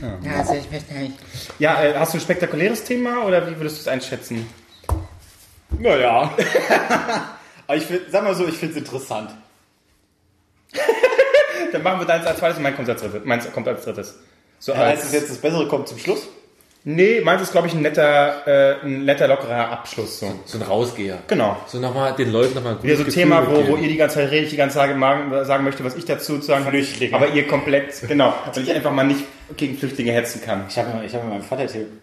Ja, also ich möchte nicht. Ja, äh, hast du ein spektakuläres Thema oder wie würdest du es einschätzen? Naja. Aber ich find, sag mal so, ich finde es interessant. Dann machen wir deins als zweites und mein kommt als drittes. Meins kommt als drittes. So Ja, als, heißt es jetzt, das Bessere kommt zum Schluss? nee, meins ist, glaube ich, ein netter, äh, ein netter, lockerer Abschluss. So. So ein Rausgeher. Genau. So nochmal den Leuten nochmal ein Wieder so ein Thema, wo, wo ihr die ganze Zeit redet, ich die ganze Zeit sagen, sagen möchte, was ich dazu zu sagen habe. Aber ihr komplett, genau, weil ich einfach mal nicht gegen Flüchtlinge hetzen kann. Ich habe ich hab mit meinem Vater telefoniert.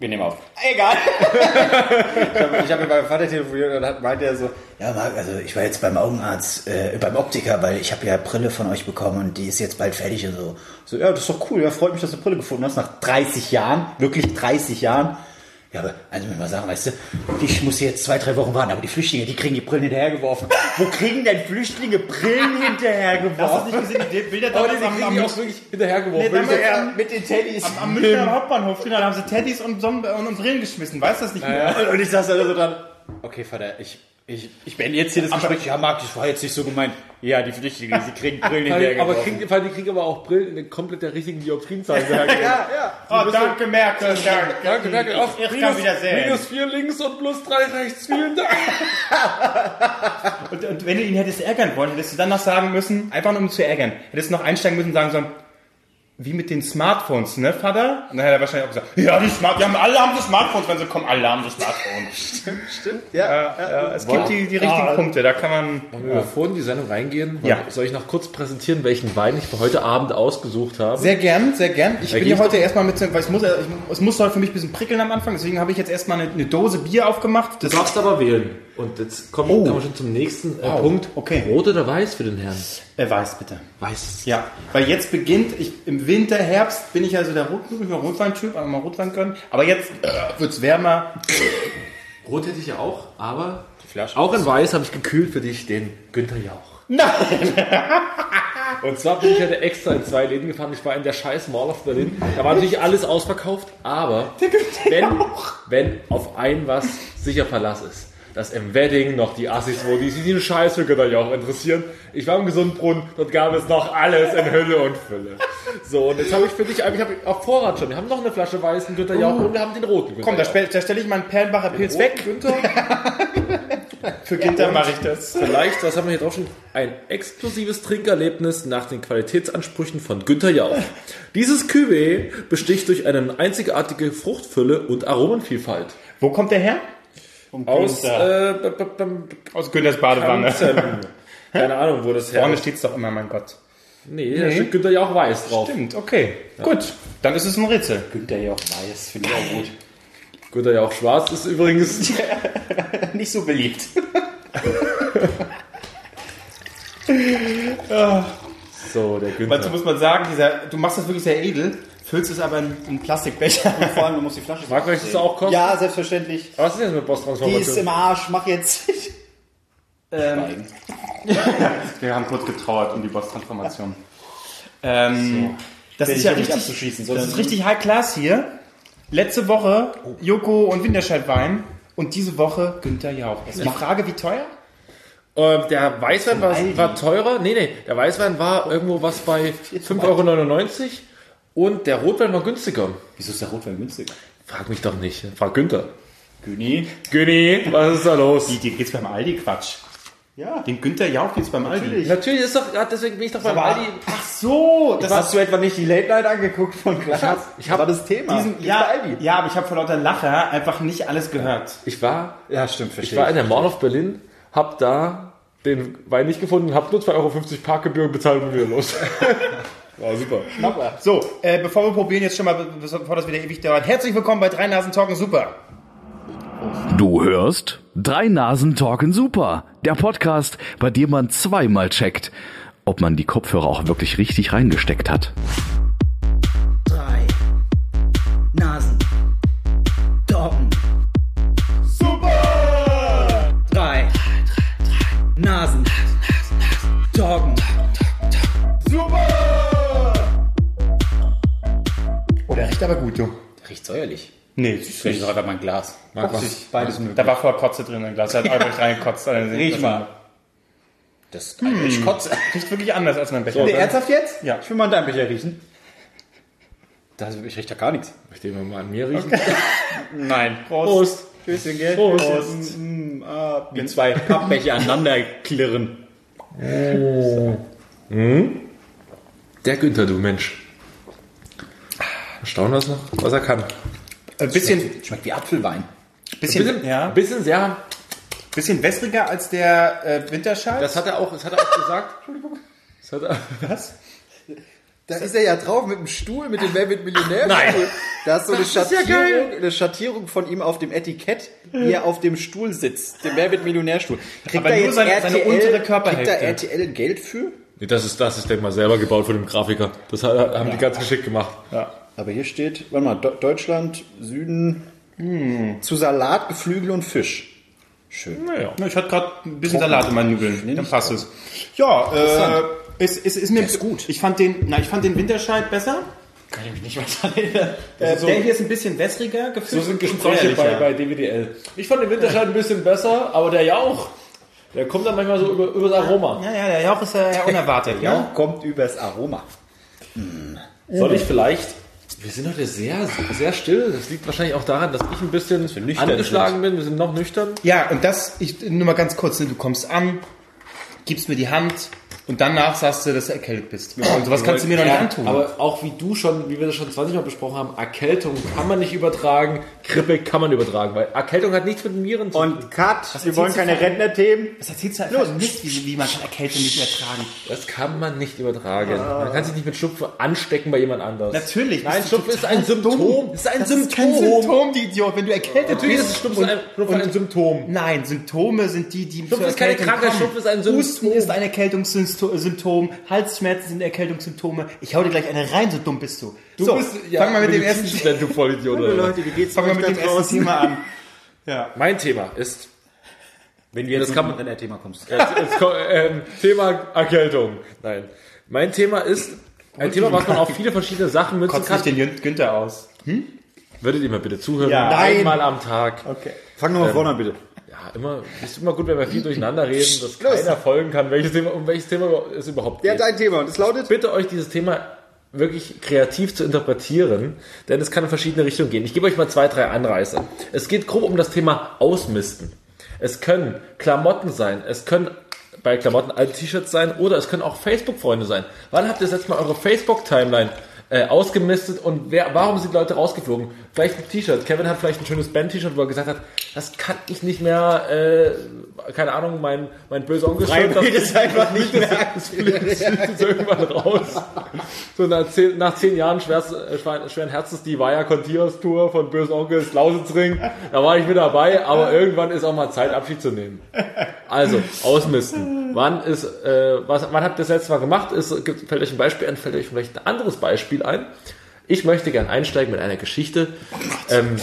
Wir nehmen auf. Egal. ich habe hab mit meinem Vater telefoniert und dann meinte er so, Ja, Marc, also ich war jetzt beim Augenarzt, äh, beim Optiker, weil ich habe ja Brille von euch bekommen und die ist jetzt bald fertig und so. so, ja, das ist doch cool, ja, freut mich, dass du Brille gefunden hast, nach 30 Jahren, wirklich 30 Jahren. Ja, aber also mir mal sagen, weißt du, ich muss jetzt zwei, drei Wochen warten, aber die Flüchtlinge, die kriegen die Brillen hinterhergeworfen. Wo kriegen denn Flüchtlinge Brillen hinterhergeworfen? nicht gesehen, die Bilder Aber damals die am, kriegen die am, auch wirklich hinterhergeworfen. Nee, damals- Ja, mit den Teddys. am, am Münchner Hauptbahnhof, genau, da haben sie Teddys und, Sonnen und, und Brillen geschmissen, weißt du das nicht mehr? Und ich saß da so dran, okay, Vater, ich, ich, ich beende jetzt hier das Gespräch. Ja, Marc, das war jetzt nicht so gemeint. Ja, die Flüchtlinge, sie kriegen Brillen aber hinterhergeworfen. kriegen, die kriegen aber auch Brillen in komplett der richtigen Dioptrienzahl ja, ja. Oh, danke, Merkel, danke. Danke, Merkel. Ach, Ich kann minus, wieder sehen. minus 4 links und plus 3 rechts. Vielen Dank. Und, und wenn du ihn hättest ärgern wollen, hättest du dann noch sagen müssen, einfach nur um ihn zu ärgern, hättest du noch einsteigen müssen und sagen sollen, wie mit den Smartphones, ne, Vater? Und dann hätte er wahrscheinlich auch gesagt, ja, die Smart, die haben, alle haben die Smartphones, wenn sie kommen, alle haben die Smartphones. Ja, Ja, ja, es gibt die, die richtigen Punkte, da kann man, Wollen wir bevor in die Sendung reingehen, Ja. soll ich noch kurz präsentieren, welchen Wein ich für heute Abend ausgesucht habe? Sehr gern, sehr gern. Ich Da bin ja heute erstmal mit, weil es muss, ich, es muss heute für mich ein bisschen prickeln am Anfang, deswegen habe ich jetzt erstmal eine, eine Dose Bier aufgemacht. Du Das darfst aber wählen. Und jetzt kommen, Oh. kommen wir schon zum nächsten äh, Wow. Punkt. Okay. Rot oder weiß für den Herrn? äh, weiß bitte. Weiß. Ja, weil jetzt beginnt, ich, im Winter, Herbst bin ich also der Rotweintyp, aber mal Rotwein können. Aber jetzt äh, wird's wärmer. Rot hätte ich ja auch, aber Flasche. auch in weiß habe ich gekühlt für dich den Günther Jauch. Nein! Und zwar bin ich heute extra in zwei Läden gefahren. Ich war in der scheiß Mall of Berlin. Da war natürlich alles ausverkauft, aber wenn, wenn auf ein was sicher Verlass ist, dass im Wedding noch die Assis, wo die sich den Scheiß für Günther Jauch interessieren. Ich war im Gesundbrunnen, dort gab es noch alles in Hülle und Fülle. So, und jetzt habe ich für dich, ich habe auf Vorrat schon, wir haben noch eine Flasche weißen Günther Jauch und wir haben den roten Günther Komm, da, Jauch. stell- da stelle ich meinen Perlenbacher Pilz weg. Günther. Für Ginter mache ich das. Vielleicht, das haben wir hier drauf schon, ein exklusives Trinkerlebnis nach den Qualitätsansprüchen von Günther Jauch. Dieses Cuvée besticht durch eine einzigartige Fruchtfülle und Aromenvielfalt. Wo kommt der her? Aus, äh, Aus Günthers Badewanne. Keine Ahnung, wo das her Vorne ist. steht's doch immer, mein Gott. Nee, da steht Günther Jauch weiß drauf. Stimmt, okay. Gut, dann ist es ein Rätsel. Günther ja auch weiß, finde ich auch gut. Günther Jauch schwarz ist übrigens Nicht so beliebt. so, der Dazu Günther. muss man sagen, dieser, du machst das wirklich sehr edel, füllst es aber in einen Plastikbecher. Vor allem, du musst die Flasche Marc, möchtest du auch kosten? Ja, selbstverständlich. Was ist denn mit Die ist Boss-Transformation? im Arsch, mach jetzt. Ähm, wir haben kurz getrauert um die Boss-Transformation. Ähm, Das Wenn ist ich ja richtig, abzuschießen, das sondern- ist richtig High Class hier. Letzte Woche Joko und Winterscheid Wein und diese Woche Günther Jauch. Ist die Frage, wie teuer? Ähm, der Weißwein war, war teurer. Nee, nee, der Weißwein war irgendwo was bei 5,99 Euro und der Rotwein war günstiger. Wieso ist der Rotwein günstig? Frag mich doch nicht. Frag Günther. Güni. Günni, was ist da los? Die, die geht's beim Aldi Quatsch. Ja. Den Günther Jauch geht's beim Aldi. Natürlich ist doch, ja, deswegen bin ich doch beim Aber- Aldi. Ach so, das Hast du etwa nicht die Late Night angeguckt von Glas? hab- ich hab war das Thema. diesen, ja, Aldi? ja, aber ich habe vor lauter Lacher einfach nicht alles gehört. Ich war, Ja, stimmt, ich verstehe war in der Mall of Berlin, hab da den Wein nicht gefunden, hab nur 2,50 Euro Parkgebühr bezahlt und wieder los. War super. So, äh, bevor wir probieren, jetzt schon mal, bevor das wieder ewig dauert. Herzlich willkommen bei Drei Nasen Talken Super. Du hörst Drei Nasen Talken Super, der Podcast, bei dem man zweimal checkt, ob man die Kopfhörer auch wirklich richtig reingesteckt hat. Drei Nasen. Doggen. Oh, der riecht aber gut, du. Riecht säuerlich. Nee, Ich rieche doch einfach mein Glas. Boxig. Beides möglich. Da war vorher Kotze drin im Glas. Da hat Albrecht reingekotzt. Also, Riech mal. Das, ich kotze. Riecht wirklich anders als mein Becher. Nee, ernsthaft jetzt? Ja. Ich will mal deinen Becher riechen. Das, ich rieche da gar nichts. Möchte jemand mal an mir riechen? Nein. Prost. Tschüsschen, gell? Prost. Prost. Mm, ah, wie zwei Pappbecher aneinander klirren. Der Günther, du Mensch. Staunen was noch, was er kann. Ein bisschen, Schmeckt wie Apfelwein. bisschen, Bisschen, ja, bisschen sehr, bisschen wässriger als der äh, Winterscheid. das hat er auch, das hat er auch gesagt. Entschuldigung. Das hat er, was? Da ist er ja drauf mit dem Stuhl, mit dem Wer wird Millionär? Nein. Da ist so eine ist ja Schattierung, geil. eine Schattierung von ihm auf dem Etikett, wie er auf dem Stuhl sitzt. Dem Wer wird Millionärstuhl. Kriegt Aber er nur jetzt seine- RTL, seine untere kriegt er RTL Geld für? nee, das ist, das ist, denk mal, selber gebaut von dem Grafiker. Das haben die ganz geschickt gemacht. Aber hier steht, warte mal, Deutschland, Süden, zu Salat, Geflügel und Fisch. Schön. Naja. Ja, ich hatte gerade ein bisschen Salat in meinen Nudeln. Dann passt es. Ja, äh, es, es ist mir gut. Ich fand den, na, ich fand den Winterscheid besser. Kann ich mich nicht mehr erinnern. Äh, der hier ist ein bisschen wässriger So gefüllt. sind Gespräche bei, bei DWDL. Ich fand den Winterscheid ein bisschen besser, aber der Jauch, der kommt dann manchmal so über, über das Aroma. Ja, ja, der Jauch ist ja, unerwartet. Ja, Ne? kommt übers Aroma. Soll ich vielleicht. Wir sind heute sehr, sehr still. Das liegt wahrscheinlich auch daran, dass ich ein bisschen nüchtern angeschlagen bin. Wir sind noch nüchtern. Ja, und das, ich, nur mal ganz kurz, ne, du kommst an, gibst mir die Hand und danach sagst du, dass du erkältet bist. Und sowas kannst du mir doch nicht antun. Aber auch wie du schon, wie wir das schon 20 Mal besprochen haben, Erkältung kann man nicht übertragen, Grippe kann man übertragen, weil Erkältung hat nichts mit Viren zu tun. Und Cut, wir wollen keine Rentnerthemen. das erzählst du einfach nicht, wie, wie man kann Erkältung nicht ertragen. Das kann man nicht übertragen. Man kann sich nicht mit Schnupfen anstecken bei jemand anders. Natürlich. Nein, Schnupfen ist ein Symptom. dumm. Das ist ein Das Symptom. ist kein Symptom, die Idiot. Wenn du erkältet Natürlich bist. ist Schnupfen ein, Symptom. Nein, Symptome sind die, die Schnupfen zur ist keine Krankheit. Schnupfen ist ein Symptom. Husten ist ein Erkältungssymptom, Halsschmerzen sind Erkältungssymptome. Ich hau dir gleich eine rein, so dumm bist du. so, fang mal mit dem ersten, Wenn du Vollidiot was. Leute, wie geht's fang mal mit dem ersten draußen? Thema an. Mein Thema ist Wenn wir Das jetzt kann mit man- einem Rennerthema kommst. Jetzt, jetzt kommt, ähm, Thema Erkältung. Nein. Mein Thema ist ein Thema, was man auf viele verschiedene Sachen münzen Kotzt kann. nicht den Günther aus. Würdet ihr mir bitte zuhören? Ja. Einmal am Tag. Okay. Fang nochmal vorne an, bitte. Ja, immer, ist immer gut, wenn wir viel durcheinander reden, dass keiner folgen kann, welches Thema, um welches Thema es überhaupt Ja, geht. dein Thema. Und es lautet? Ich bitte euch, dieses Thema wirklich kreativ zu interpretieren, denn es kann in verschiedene Richtungen gehen. Ich gebe euch mal zwei, drei Anreiße. Es geht grob um das Thema Ausmisten. Es können Klamotten sein, es können bei Klamotten alte T-Shirts sein oder es können auch Facebook-Freunde sein. Wann habt ihr das letzte Mal eure Facebook-Timeline äh, ausgemistet und wer, warum sind Leute rausgeflogen? Vielleicht ein T-Shirt. Kevin hat vielleicht ein schönes Band-T-Shirt, wo er gesagt hat, das kann ich nicht mehr, äh, keine Ahnung, mein, mein böser Onkel Shirt, das ist einfach nicht mehr. das fliegt jetzt irgendwann raus. So nach zehn, nach zehn Jahren schwers, äh, schweren, Herzens die Vaya Contiers Tour von Bösen Onkels Lausitzring. Da war ich mit dabei, aber irgendwann ist auch mal Zeit, Abschied zu nehmen. Also, ausmisten. Wann ist, äh, was, wann habt ihr das letzte Mal gemacht? Ist, gibt, fällt euch ein Beispiel ein, fällt euch vielleicht ein anderes Beispiel ein? Ich möchte gern einsteigen mit einer Geschichte. Ähm,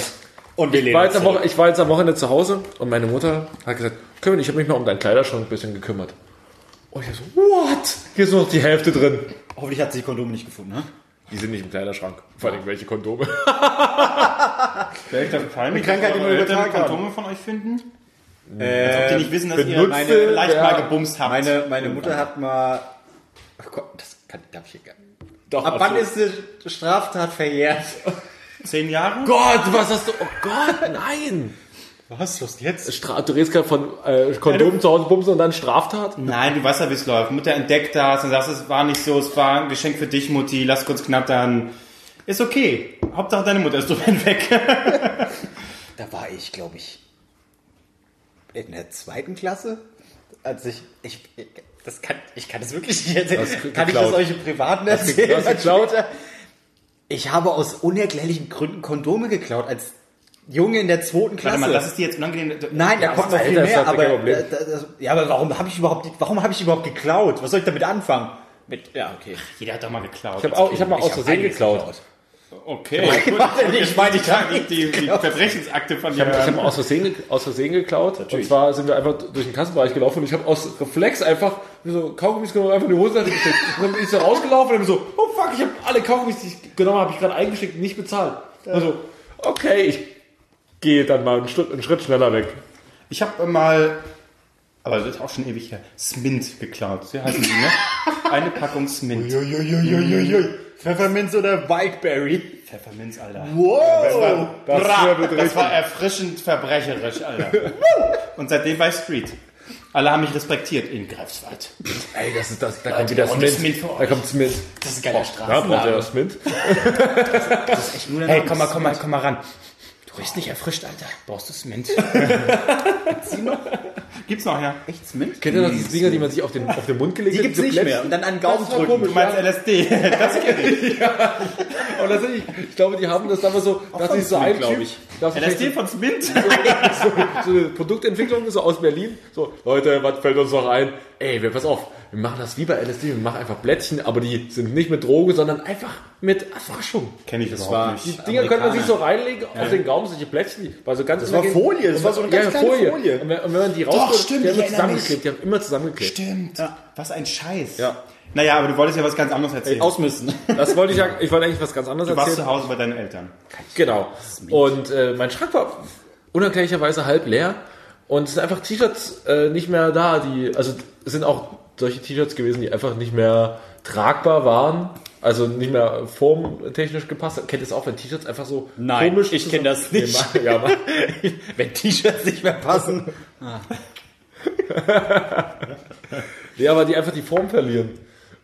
Und wir ich, war jetzt am Woche, ich war jetzt am Wochenende zu Hause und meine Mutter hat gesagt, Kevin, ich habe mich mal um deinen Kleiderschrank ein bisschen gekümmert. Und ich so, what? Hier ist nur noch die Hälfte drin. Hoffentlich hat sie die Kondome nicht gefunden, ne? Die sind nicht im Kleiderschrank. Vor allem welche Kondome. Ich Krankheit, die man übertragen kann. Kondome von euch finden? Äh, Als ob die nicht wissen, dass ihr meine leicht ja. mal gebumst habt. Meine, meine Mutter hat mal. Ach Gott, das kann, darf ich hier gar nicht. Doch, Ab wann ist die Straftat verjährt? Zehn Jahre? Gott, was hast du? Oh Gott, nein! Was? Los jetzt? Stra du redest gerade von äh, Kondomen zu Hause bumsen und dann Straftat? Nein, du weißt ja, wie es läuft. Mutter entdeckt das und sagt, es war nicht so, es war ein Geschenk für dich, Mutti, lass kurz knattern. Ist okay. Hauptsache deine Mutter ist drüber hinweg. Da war ich, glaube ich, in der zweiten Klasse. Als ich. ich das kann, ich kann das wirklich nicht erzählen. Kann ich das geklaut? euch im Privaten erzählen? geklaut? Ich habe aus unerklärlichen Gründen Kondome geklaut. Als Junge in der zweiten Klasse. Warte mal, das ist die jetzt unangenehm. Nein, da kommt noch viel mehr, aber das, ja, aber warum habe ich überhaupt warum habe ich überhaupt geklaut? Was soll ich damit anfangen? Mit ja, okay. Jeder hat doch mal geklaut. Ich habe auch, ich hab mal aus Versehen einiges geklaut. Okay. gut. Warte, ich meine, ich die, die, die Verbrechensakte von Ich dir. habe ich hab mal aus Versehen, aus Versehen geklaut. Und zwar sind wir einfach durch den Kassenbereich gelaufen und ich habe aus Reflex einfach so Kaugummis genommen, einfach in die Hosentasche gesteckt. Und dann bin ich so rausgelaufen und dann so, oh fuck, ich habe alle Kaugummis, die ich genommen habe, habe ich gerade eingesteckt und nicht bezahlt. Also, okay, ich gehe dann mal einen Schritt, einen Schritt schneller weg. Ich habe mal, aber das ist auch schon ewig her, Smint geklaut. So heißen die, ne? Eine Packung Smint. Pfefferminz oder Wildberry? Pfefferminz, Alter. Wow! Das Bra, wirbelt das richtig. war erfrischend verbrecherisch, Alter. Und seitdem war ich Street. Alle haben mich respektiert in Greifswald. Ey, das ist das, da kommt wieder und das. Smint für Da kommt Smint. Das ist ein geiler Ja, Straßenname. braucht er Smint? Hey, komm mal, komm mal, komm mal ran. Du riechst nicht erfrischt, Alter. Brauchst du Mint? Gibt's noch, ja. Echt's Mint? Kennt ihr noch diese Dinger, die man sich auf den, auf den Mund gelegt Die hat? gibt's Diese nicht mehr. Und dann an den Gaumen drücken. komisch, Du meinst ja. LSD. Das Und das ich, ich glaube, die haben das damals so, dass sich so ein glaub Typ, ich. das ist LSD von Mint? so, so eine Produktentwicklung so aus Berlin. So, Leute, was fällt uns noch ein? Ey, wir, pass auf, wir machen das wie bei LSD, wir machen einfach Blättchen, aber die sind nicht mit Droge, sondern einfach mit Erfrischung. Kenn ich Das überhaupt war- nicht. Die Dinger können man sich so reinlegen auf den Gaumen, solche Blättchen, war so ganz Das war Folie, das war so eine ganz kleine Folie. Und wenn, und wenn man die rausholt, stimmt, die haben mich. zusammengeklebt, die haben immer zusammengeklebt. Stimmt. Was ein Scheiß. Ja. Naja, aber du wolltest ja was ganz anderes erzählen. Ausmisten. Das wollte ich ja, ich wollte eigentlich was ganz anderes Du warst erzählen. zu Hause bei deinen Eltern. Genau. Und äh, mein Schrank war unerklärlicherweise halb leer und es sind einfach T-Shirts äh, nicht mehr da, die, also es sind auch solche T-Shirts gewesen, die einfach nicht mehr tragbar waren, also nicht mehr formtechnisch gepasst. Kennt ihr es auch, wenn T-Shirts einfach so Nein, komisch ich kenn das Nee, nicht. ma- ja, Wenn T-Shirts nicht mehr passen. nee, aber die einfach die Form verlieren.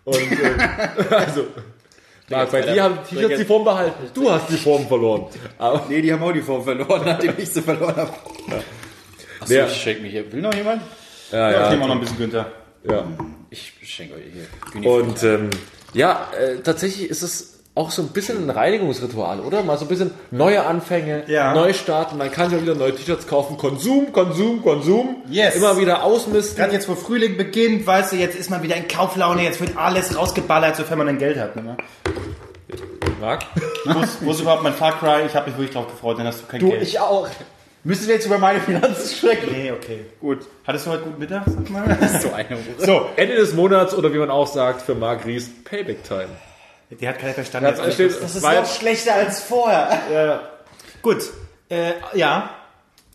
Und äh, also Marc, bei dir haben die T-Shirts die Form behalten. Du hast die Form verloren. Aber Nee, die haben auch die Form verloren, nachdem ich sie verloren habe. Achso, Wer- ich schenke mich hier. Will noch jemand? ja, Ja, ich ja, nehme auch noch ein bisschen Günther. Ja. Ich schenke euch hier. Und ähm, ja, äh, tatsächlich ist es auch so ein bisschen ein Reinigungsritual, oder? Mal so ein bisschen neue Anfänge, Ja. neu starten. Man kann ja wieder neue T-Shirts kaufen. Konsum, Konsum, Konsum. Yes. Immer wieder ausmisten. Gerade jetzt, wo Frühling beginnt, weißt du, jetzt ist man wieder in Kauflaune, jetzt wird alles rausgeballert, sofern man dann Geld hat. Ne? Marc? Wo ist, überhaupt mein Far Cry? Ich habe mich wirklich drauf gefreut, dann hast du kein Du, Geld. ich auch. Müssen wir jetzt über meine Finanzen sprechen? Nee, okay. Gut. Hattest du heute guten Mittag, sag mal? So eine so, Ende des Monats oder wie man auch sagt, für Marc Ries, Payback Time. die hat keiner verstanden. Das steht, Das ist noch schlechter als vorher. ja, Gut. Äh, ja.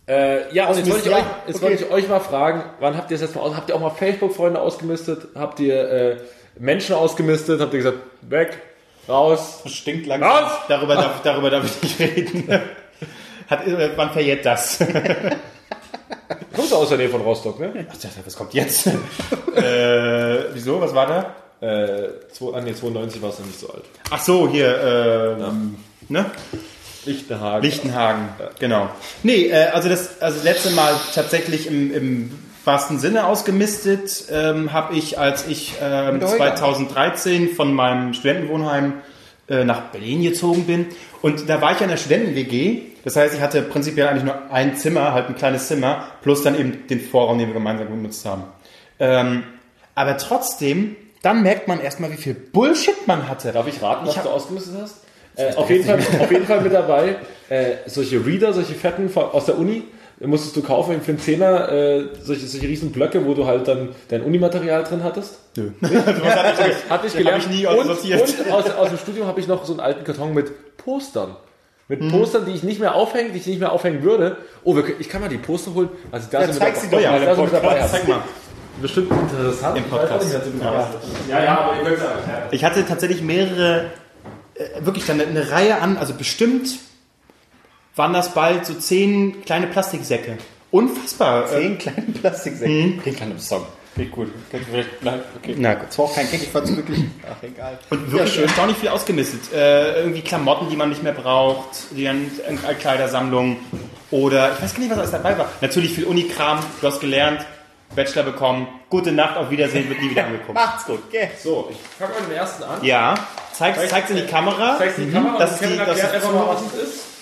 äh, ja, und jetzt wollte ich, euch, jetzt okay. wollte ich euch mal fragen, wann habt ihr es jetzt mal aus? Habt ihr auch mal Facebook-Freunde ausgemistet? Habt ihr äh, Menschen ausgemistet? Habt ihr gesagt, weg, raus? Stinkt langsam. Was? Darüber darf, darüber darf ich nicht reden. Hat, äh, wann verjährt das? Kommst du aus der Nähe von Rostock, ne? Ach, was kommt jetzt? äh, wieso? Was war da? Äh, zwei, ah, nee, 92 war es noch nicht so alt. Ach so, hier, ähm, ne? Lichtenhagen. Lichtenhagen, genau. Nee, äh, also das also das letzte Mal tatsächlich im, im wahrsten Sinne ausgemistet ähm, habe ich, als ich ähm, Mit Holger. 2013 von meinem Studentenwohnheim äh, nach Berlin gezogen bin. Und da war ich ja in der Studenten-WG. Das heißt, ich hatte prinzipiell eigentlich nur ein Zimmer, halt ein kleines Zimmer, plus dann eben den Vorraum, den wir gemeinsam genutzt haben. Ähm, aber trotzdem, dann merkt man erstmal, wie viel Bullshit man hatte. Darf ich raten, was Ich du ausgemistet hast? Äh, auf, jeden Fall, auf jeden Fall mit dabei. Äh, solche Reader, solche fetten aus der Uni, musstest du kaufen für einen Zehner, äh, solche, solche riesen Blöcke, wo du halt dann dein Unimaterial drin hattest. Was hatte ich, Hatte ich gelernt. hab ich nie und, und aus, aus dem Studium habe ich noch so einen alten Karton mit Postern. Mit Mhm. Postern, die ich nicht mehr aufhänge, die ich nicht mehr aufhängen würde. Oh, wir, ich kann mal die Poster holen. Also da sind zeig sie doch mal da dabei Zeig mal. Bestimmt interessant. Im Podcast. Du Ja, ja, aber ihr könnt sagen. Ich hatte tatsächlich mehrere, äh, wirklich dann eine Reihe an, also bestimmt waren das bald so zehn kleine Plastiksäcke. Unfassbar. Äh, Zehn kleine Plastiksäcke. Klingt nach einem Song. Klingt gut. Klingt vielleicht, nein, okay. na gut. Das war auch kein Gag, ich fand's wirklich. Ach, egal. Und wirklich erstaunlich viel ausgemistet. Äh, irgendwie Klamotten, die man nicht mehr braucht, die dann äh, Kleidersammlung oder ich weiß gar nicht, was alles dabei war. Natürlich viel Unikram, du hast gelernt, Bachelor bekommen, gute Nacht, auf Wiedersehen, wird nie wieder angeguckt. Macht's gut, gell? So, ich fange mal mit dem ersten an. Ja, zeig, zeig's in die Kamera. Zeigst die Kamera Das und ist die, Kevin das erklärt einfach mal, was es ist.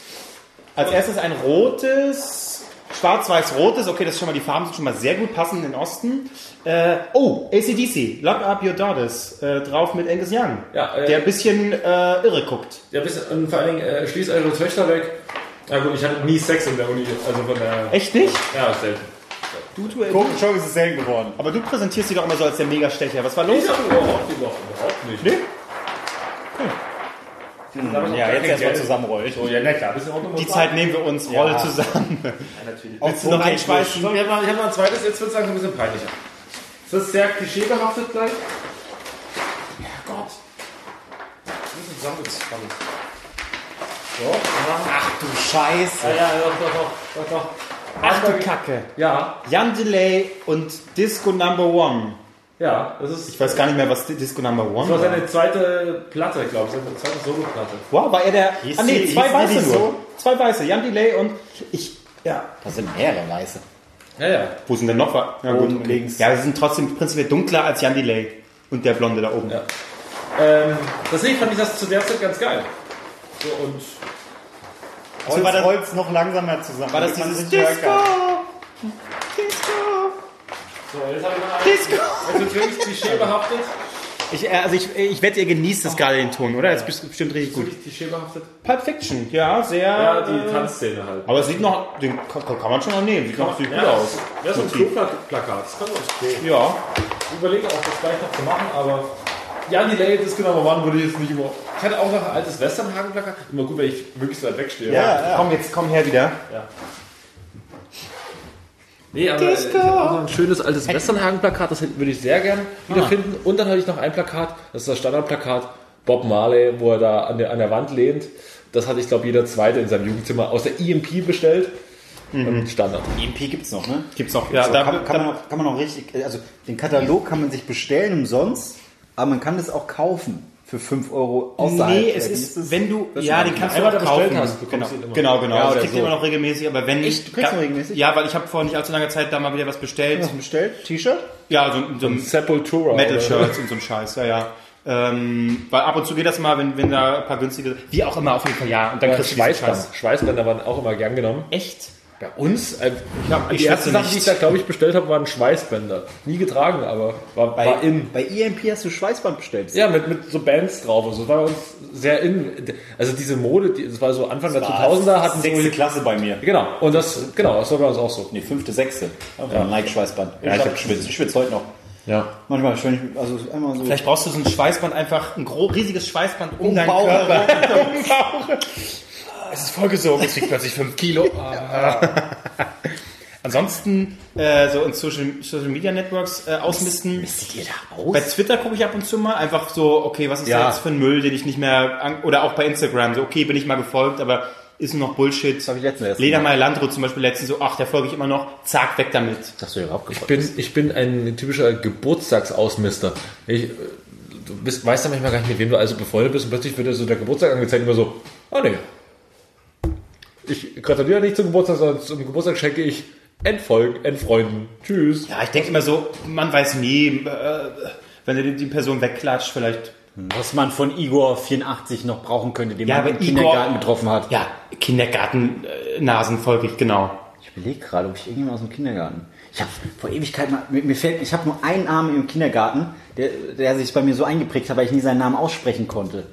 Als erstes ein rotes, schwarz-weiß-rotes. Okay, das ist schon mal, die Farben sind schon mal sehr gut passend in den Osten. Äh, oh, ACDC, Lock Up Your Daughters, äh, drauf mit Angus Young. Ja, äh, der ein bisschen äh, irre guckt. Ja, und vor allen Dingen, äh, schließt eure Töchter weg. Ja gut, ich hatte nie Sex in der Uni, also von der... Echt nicht? Ja, selten. Du, du, Guck, schon ist es selten geworden. aber du präsentierst sie doch immer so als der Megastecher. Was war los? überhaupt, überhaupt, überhaupt nicht. Nee? Ja, jetzt erstmal zusammenrollen. Oh, ja, na klar, Die Zeit nehmen wir uns, roll zusammen. Willst du noch einschweißen? So, ich habe noch, hab noch ein zweites, jetzt wird es ein bisschen peinlicher. Ist das sehr klischeebehaftet gleich? Ja Gott. Das ist zusammengespannt. Ach du Scheiße. Ja, ja, doch, doch, doch, doch. Ach du Kacke. Ja, Jan Delay und Disco Number One. Ja, das ist. Ich weiß gar nicht mehr, was Disco Number One Das war war. seine zweite Platte, glaube ich, seine zweite Solo-Platte. Wow, war er der... Hieß ah nee, zwei Weiße nur. so? Zwei Weiße. Jan Delay und... Ich... Ja. Das sind mehrere Weiße. Ja, ja. Wo sind denn noch? Ja, Oben okay. links. Ja, sie sind trotzdem prinzipiell dunkler als Jan Delay. Und der Blonde da oben. Ja. Ähm, deswegen fand ich das zu der Zeit ganz geil. So, und Holz, war das- Holz noch langsamer zusammen. War das dieses Disco? Disco? So, jetzt habe ich noch einen. Disco? Wirklich klischeebehaftet. Ich, äh, also ich, ich wette, ihr genießt das gerade den Ton, oder? Das ist bestimmt richtig gut. Klischeebehaftet. Pulp Fiction, ja, sehr... Ja, die äh, Tanzszene halt. Aber es sieht noch... Den kann, kann man schon noch nehmen. Sieht noch sieht gut ja, aus. Ja, so ein Motiv. Kloplakat. Das kann man Klo. Ja. Ich überlege auch, das gleich noch zu machen, aber. Ja, die Lay ist genau, wann würde ich jetzt nicht immer. Ich hatte auch noch ein altes Westernhagen-Plakat. Immer gut, wenn ich wirklich so weit wegstehe. Ja, ja. Komm, jetzt komm her wieder. Nee, aber äh, ich habe auch noch ein schönes altes Westernhagen-Plakat, das würde ich sehr gerne wiederfinden. Und dann hatte ich noch ein Plakat, das ist das Standardplakat Bob Marley, wo er da an der, an der Wand lehnt. Das hatte ich, glaube jeder Zweite in seinem Jugendzimmer aus der EMP bestellt. Und Standard. EMP gibt's noch, ne? Gibt's noch. Ja, So, da, kann, kann, man auch, kann man auch richtig, also den Katalog kann man sich bestellen umsonst, aber man kann das auch kaufen für 5 Euro außerhalb. Nee, es ist, wenn du, ja, den kannst du auch da bestellt kaufen. hast, genau, du genau, genau. Ja, das kriegt so. immer noch regelmäßig, aber wenn Echt? Du kriegst noch regelmäßig? Ja, weil ich habe vor nicht allzu langer Zeit da mal wieder was bestellt. Hast du bestellt? T-Shirt? Ja, so, so ein Sepultura. Metal-Shirts und so ein Scheiß, ja, ja. Ähm, weil ab und zu geht das mal, wenn, wenn da ein paar günstige, wie auch immer, auf jeden Fall, ja. Und dann Ja, kriegst du Schweißband. Scheiß. Schweißbänder waren auch immer gern genommen. Echt? Bei uns? Äh, ich hab, Ich die erste Sache, die ich da, glaube ich, bestellt habe, waren Schweißbänder. Nie getragen, aber war, Bei, war in. bei EMP hast du Schweißband bestellt. Ja, mit, mit so Bands drauf. Also, das war bei uns sehr in. Also diese Mode, die, das war so Anfang der 2000er, hatten so... sechste Klasse bei mir. Genau, und das, genau, das war bei uns auch so. Nee, fünfte, sechste. Ein Nike-Schweißband. Ja, ich hab geschwitzt. Ich schwitze heute noch. Ja. Manchmal, ich, also einmal so. Vielleicht brauchst du so ein Schweißband, einfach ein gro riesiges Schweißband um, Um deinen Bauch Körper. Es ist vollgesogen, es wiegt plötzlich 5 Kilo. Ansonsten äh, so in Social, Social Media Networks äh, ausmisten. Sieht ihr da aus? Bei Twitter gucke ich ab und zu mal einfach so, okay, was ist Ja. da jetzt für ein Müll, den ich nicht mehr an, oder auch bei Instagram so, okay, bin ich mal gefolgt, aber ist nur noch Bullshit. Das hab ich letztens erst Ledermeier Landrut zum Beispiel letztens so, ach, der folge ich immer noch, zack, weg damit. Hast du ja überhaupt Ich bin, ich bin ein typischer Geburtstagsausmister. Ich, du bist, weißt ja manchmal gar nicht, mit wem du also befreundet bist und plötzlich wird dir so der Geburtstag angezeigt und immer so, ah nee. Ich gratuliere nicht zum Geburtstag, sondern zum Geburtstag schenke ich Entfolgen, Entfreunden. Tschüss. Ja, ich denke immer so, man weiß nie, äh, wenn du die, die Person wegklatscht, vielleicht. Was man von Igor 84 noch brauchen könnte, den Ja, man aber im Kindergarten Igor- getroffen hat. Ja, Kindergarten-Nasen folge ich, genau. Ich überlege gerade, ob ich irgendjemand aus dem Kindergarten. Ich habe vor Ewigkeit mal, mir, mir fällt, ich habe nur einen Namen im Kindergarten, der, der sich bei mir so eingeprägt hat, weil ich nie seinen Namen aussprechen konnte.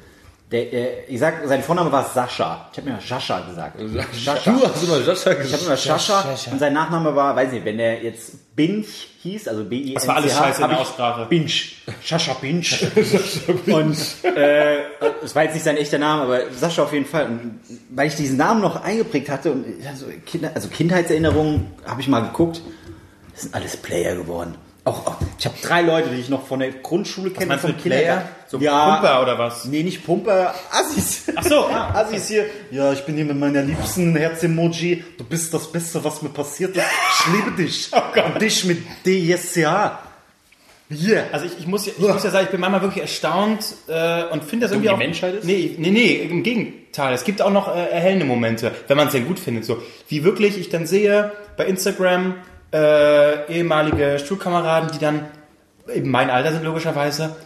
Der, der, ich sag, sein Vorname war Sascha. Ich habe immer Sascha gesagt. Sascha. Du hast immer Sascha Ich habe immer Sascha und sein Nachname war, weiß nicht, wenn der jetzt Binch hieß, also b i n Das war alles scheiße in der Aussprache. Binch. Sascha Binch. und äh, es war jetzt nicht sein echter Name, aber Sascha auf jeden Fall. Und weil ich diesen Namen noch eingeprägt hatte und ich hatte so Kinder, also Kindheitserinnerungen, habe ich mal geguckt, das sind alles Player geworden. Auch, auch ich habe drei Leute, die ich noch von der Grundschule kenne, vom Player? So Pumper oder was? Nee, nicht Pumper, Assis. Ach so, ah. Assis hier. Ja, ich bin hier mit meiner liebsten Herz-Emoji. Du bist das Beste, was mir passiert ist. Ich liebe dich. Und dich mit DSCH. Hier. Also ich, ich, muss, ja- ich muss ja sagen, ich bin manchmal wirklich erstaunt äh, und finde das irgendwie die auch... Menschheit ist? Nee, nee, nee, im Gegenteil. Es gibt auch noch äh, erhellende Momente, wenn man es denn gut findet. So Wie wirklich ich dann sehe bei Instagram äh, ehemalige Schulkameraden, die dann eben mein Alter sind logischerweise.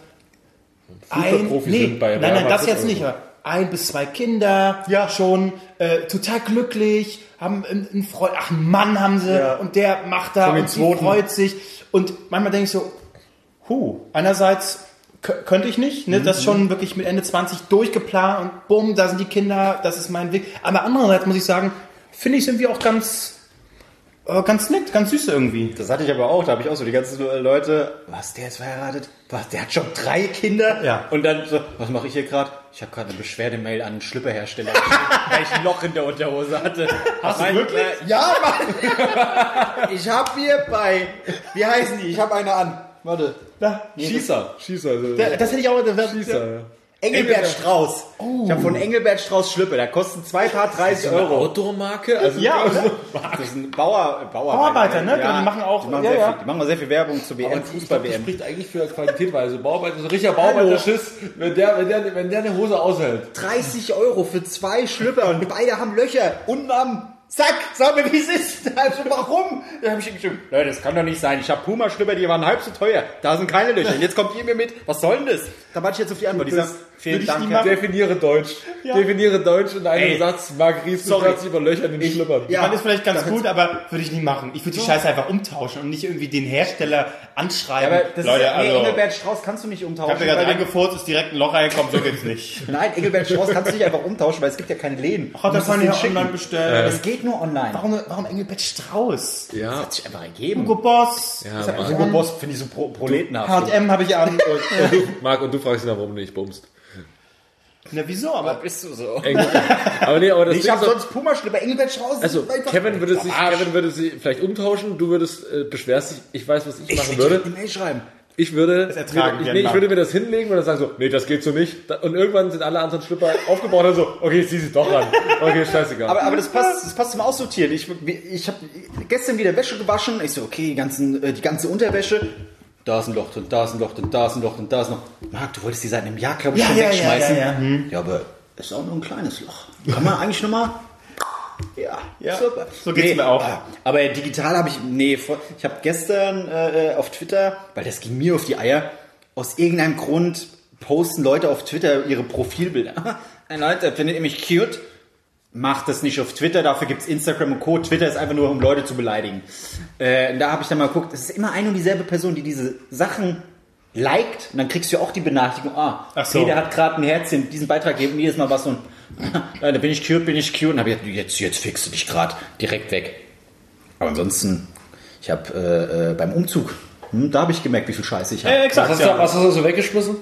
Ein, nee, sind bei nein, nein, das jetzt nicht. so. aber Ein bis zwei Kinder, ja, schon äh, total glücklich, haben einen, einen Freund, ach, einen Mann haben sie Ja. und der macht da und sie freut sich. Und manchmal denke ich so, Huh, einerseits könnte ich nicht, ne, das schon wirklich mit Ende 20 durchgeplant und bumm, da sind die Kinder, das ist mein Weg. Aber andererseits muss ich sagen, finde ich, sind wir auch ganz, äh, ganz nett, ganz süß irgendwie. Das hatte ich aber auch. Da habe ich auch so die ganzen Leute. Was, der ist verheiratet? Was, der hat schon drei Kinder? Ja. Und dann so, was mache ich hier gerade? Ich habe gerade eine Beschwerdemail an einen Schlüpperhersteller, weil ich ein Loch in der Unterhose hatte. Hast du wirklich? Ja, Mann! ich habe hier bei, wie heißen die? Ich habe eine an. Warte. Da, Schießer. Schießer. Also, das hätte ich auch, das, Schießer, ja. Engelbert Strauß. Ich habe von Engelbert Strauß Schlüppe. Da kosten zwei Paar 30 Euro. Euro. Outdoor-Marke? Also Ja, oder? Das ist ein Bauer, Bauarbeiter. Bauarbeiter, ne? Die machen auch- Die machen, ja, sehr, ja. Viel, die machen auch sehr viel Werbung zur WM, glaub, das Fußball-WM. spricht eigentlich für Qualität, weil so Bauarbeiter, so ein richtiger Bauarbeiter-Schiss, wenn der, wenn, der, wenn der eine Hose aushält. 30 Euro für zwei Schlüpper und beide haben Löcher. Unten am Zack, sag mir, wie es ist. Also warum? Da habe ich ihm geschrieben, Leute, das kann doch nicht sein. Ich habe Puma-Schlüpper, die waren halb so teuer. Da sind keine Löcher. Und jetzt kommt ihr mir mit, was soll denn das? Da warte ich jetzt auf die Antwort. Die sagen, vielen Dank. Definiere Deutsch. Definiere Deutsch in einem Ey, Satz. Marc Ries beschwert sich über Löcher in den Schlüppern. ja. Man ist vielleicht ganz gut, aber würde ich nie machen. Ich würde die Scheiße einfach umtauschen und nicht irgendwie den Hersteller anschreiben. Aber das Leute, ist, nee, also, Engelbert Strauß kannst du nicht ich umtauschen. habe mir gerade reingefurzt, ist direkt ein Loch reingekommen, so geht's nicht. Nein, Engelbert Strauß kannst du nicht einfach umtauschen, weil es gibt ja keine Läden. Hat Du das man es ja online bestellt. Es geht nur online. Warum, warum Engelbert Strauß? Ja. Hat sich einfach ergeben. Hugo Boss. Ja. Hugo Boss finde ich so pro proletenhaft. H&M habe ich an. Marc, und du fragst ihn warum du nicht bummst. Na wieso? Aber Bist du so? Aber nee, aber das Ich habe sonst Puma-Schlüpper. Engelbert Strauß. Also, Kevin würde, sich. Kevin würde sie vielleicht umtauschen, du würdest, äh, beschwerst dich, ich weiß, was ich, Ich machen würde würde. eine Mail schreiben. Ich würde, ertragen ich, nee, ich würde mir das hinlegen und dann sagen so, nee, das geht so nicht. Und irgendwann sind alle anderen Schlüpper aufgebaut und so, okay, ich zieh sie doch ran. Okay, scheißegal. Aber, aber das passt, das passt zum Aussortieren. Ich, ich habe gestern wieder Wäsche gewaschen. Ich so, okay, die, ganzen, äh, die ganze Unterwäsche. Da ist ein Loch drin, da ist ein Loch drin, da ist ein Loch drin, da ist noch. Marc, du wolltest die seit einem Jahr, glaube ich, Ja, schon ja, wegschmeißen. ja, ja. ja, aber ist auch nur ein kleines Loch. Kann man eigentlich nochmal. Ja, Ja, super. so geht's mir auch. äh, Aber digital habe ich, nee, ich habe gestern äh, auf Twitter, weil das ging mir auf die Eier, aus irgendeinem Grund posten Leute auf Twitter ihre Profilbilder. Hey Leute, findet ihr mich cute? Macht das nicht auf Twitter, dafür gibt's Instagram und Co. Twitter ist einfach nur, um Leute zu beleidigen. Äh, da habe ich dann mal geguckt, es ist immer eine und dieselbe Person, die diese Sachen liked und dann kriegst du ja auch die Benachrichtigung, ah, Ach so. Peter hat gerade ein Herzchen, diesen Beitrag geben, jedes Mal was ja, da bin ich cute, bin ich cute und habe jetzt, jetzt, jetzt fixst du dich gerade direkt weg. Aber ansonsten, ich habe äh, äh, beim Umzug, hm, da habe ich gemerkt, wie viel Scheiße ich habe. äh, was, exakt, hast du, ja. was hast du so weggeschmissen?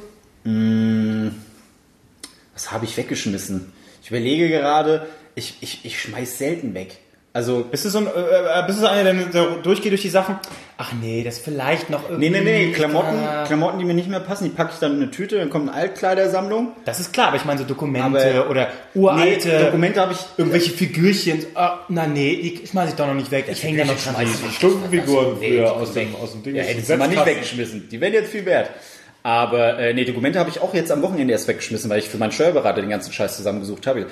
Was habe ich weggeschmissen? Ich überlege gerade, ich, ich, ich schmeiß selten weg. Also, Bist du so ein, äh, äh, bist du so einer, der, der durchgeht durch die Sachen? Ach nee, das vielleicht noch irgendwie. nee, nee, nee, Klamotten, Ah. Klamotten, die mir nicht mehr passen, die packe ich dann in eine Tüte, dann kommt eine Altkleidersammlung. Das ist klar, aber ich meine so Dokumente Aber- oder uralte Nee, Dokumente habe ich, irgendwelche Figürchen. Ah, na nee, die schmeiß ich doch noch nicht weg. Ich hänge da noch dran. Stundenfiguren früher aus dem, aus dem Ding. ja, aus dem hätte ich mal nicht weggeschmissen. Die wären jetzt viel wert. Aber äh, nee, Dokumente habe ich auch jetzt am Wochenende erst weggeschmissen, weil ich für meinen Steuerberater den ganzen Scheiß zusammengesucht habe.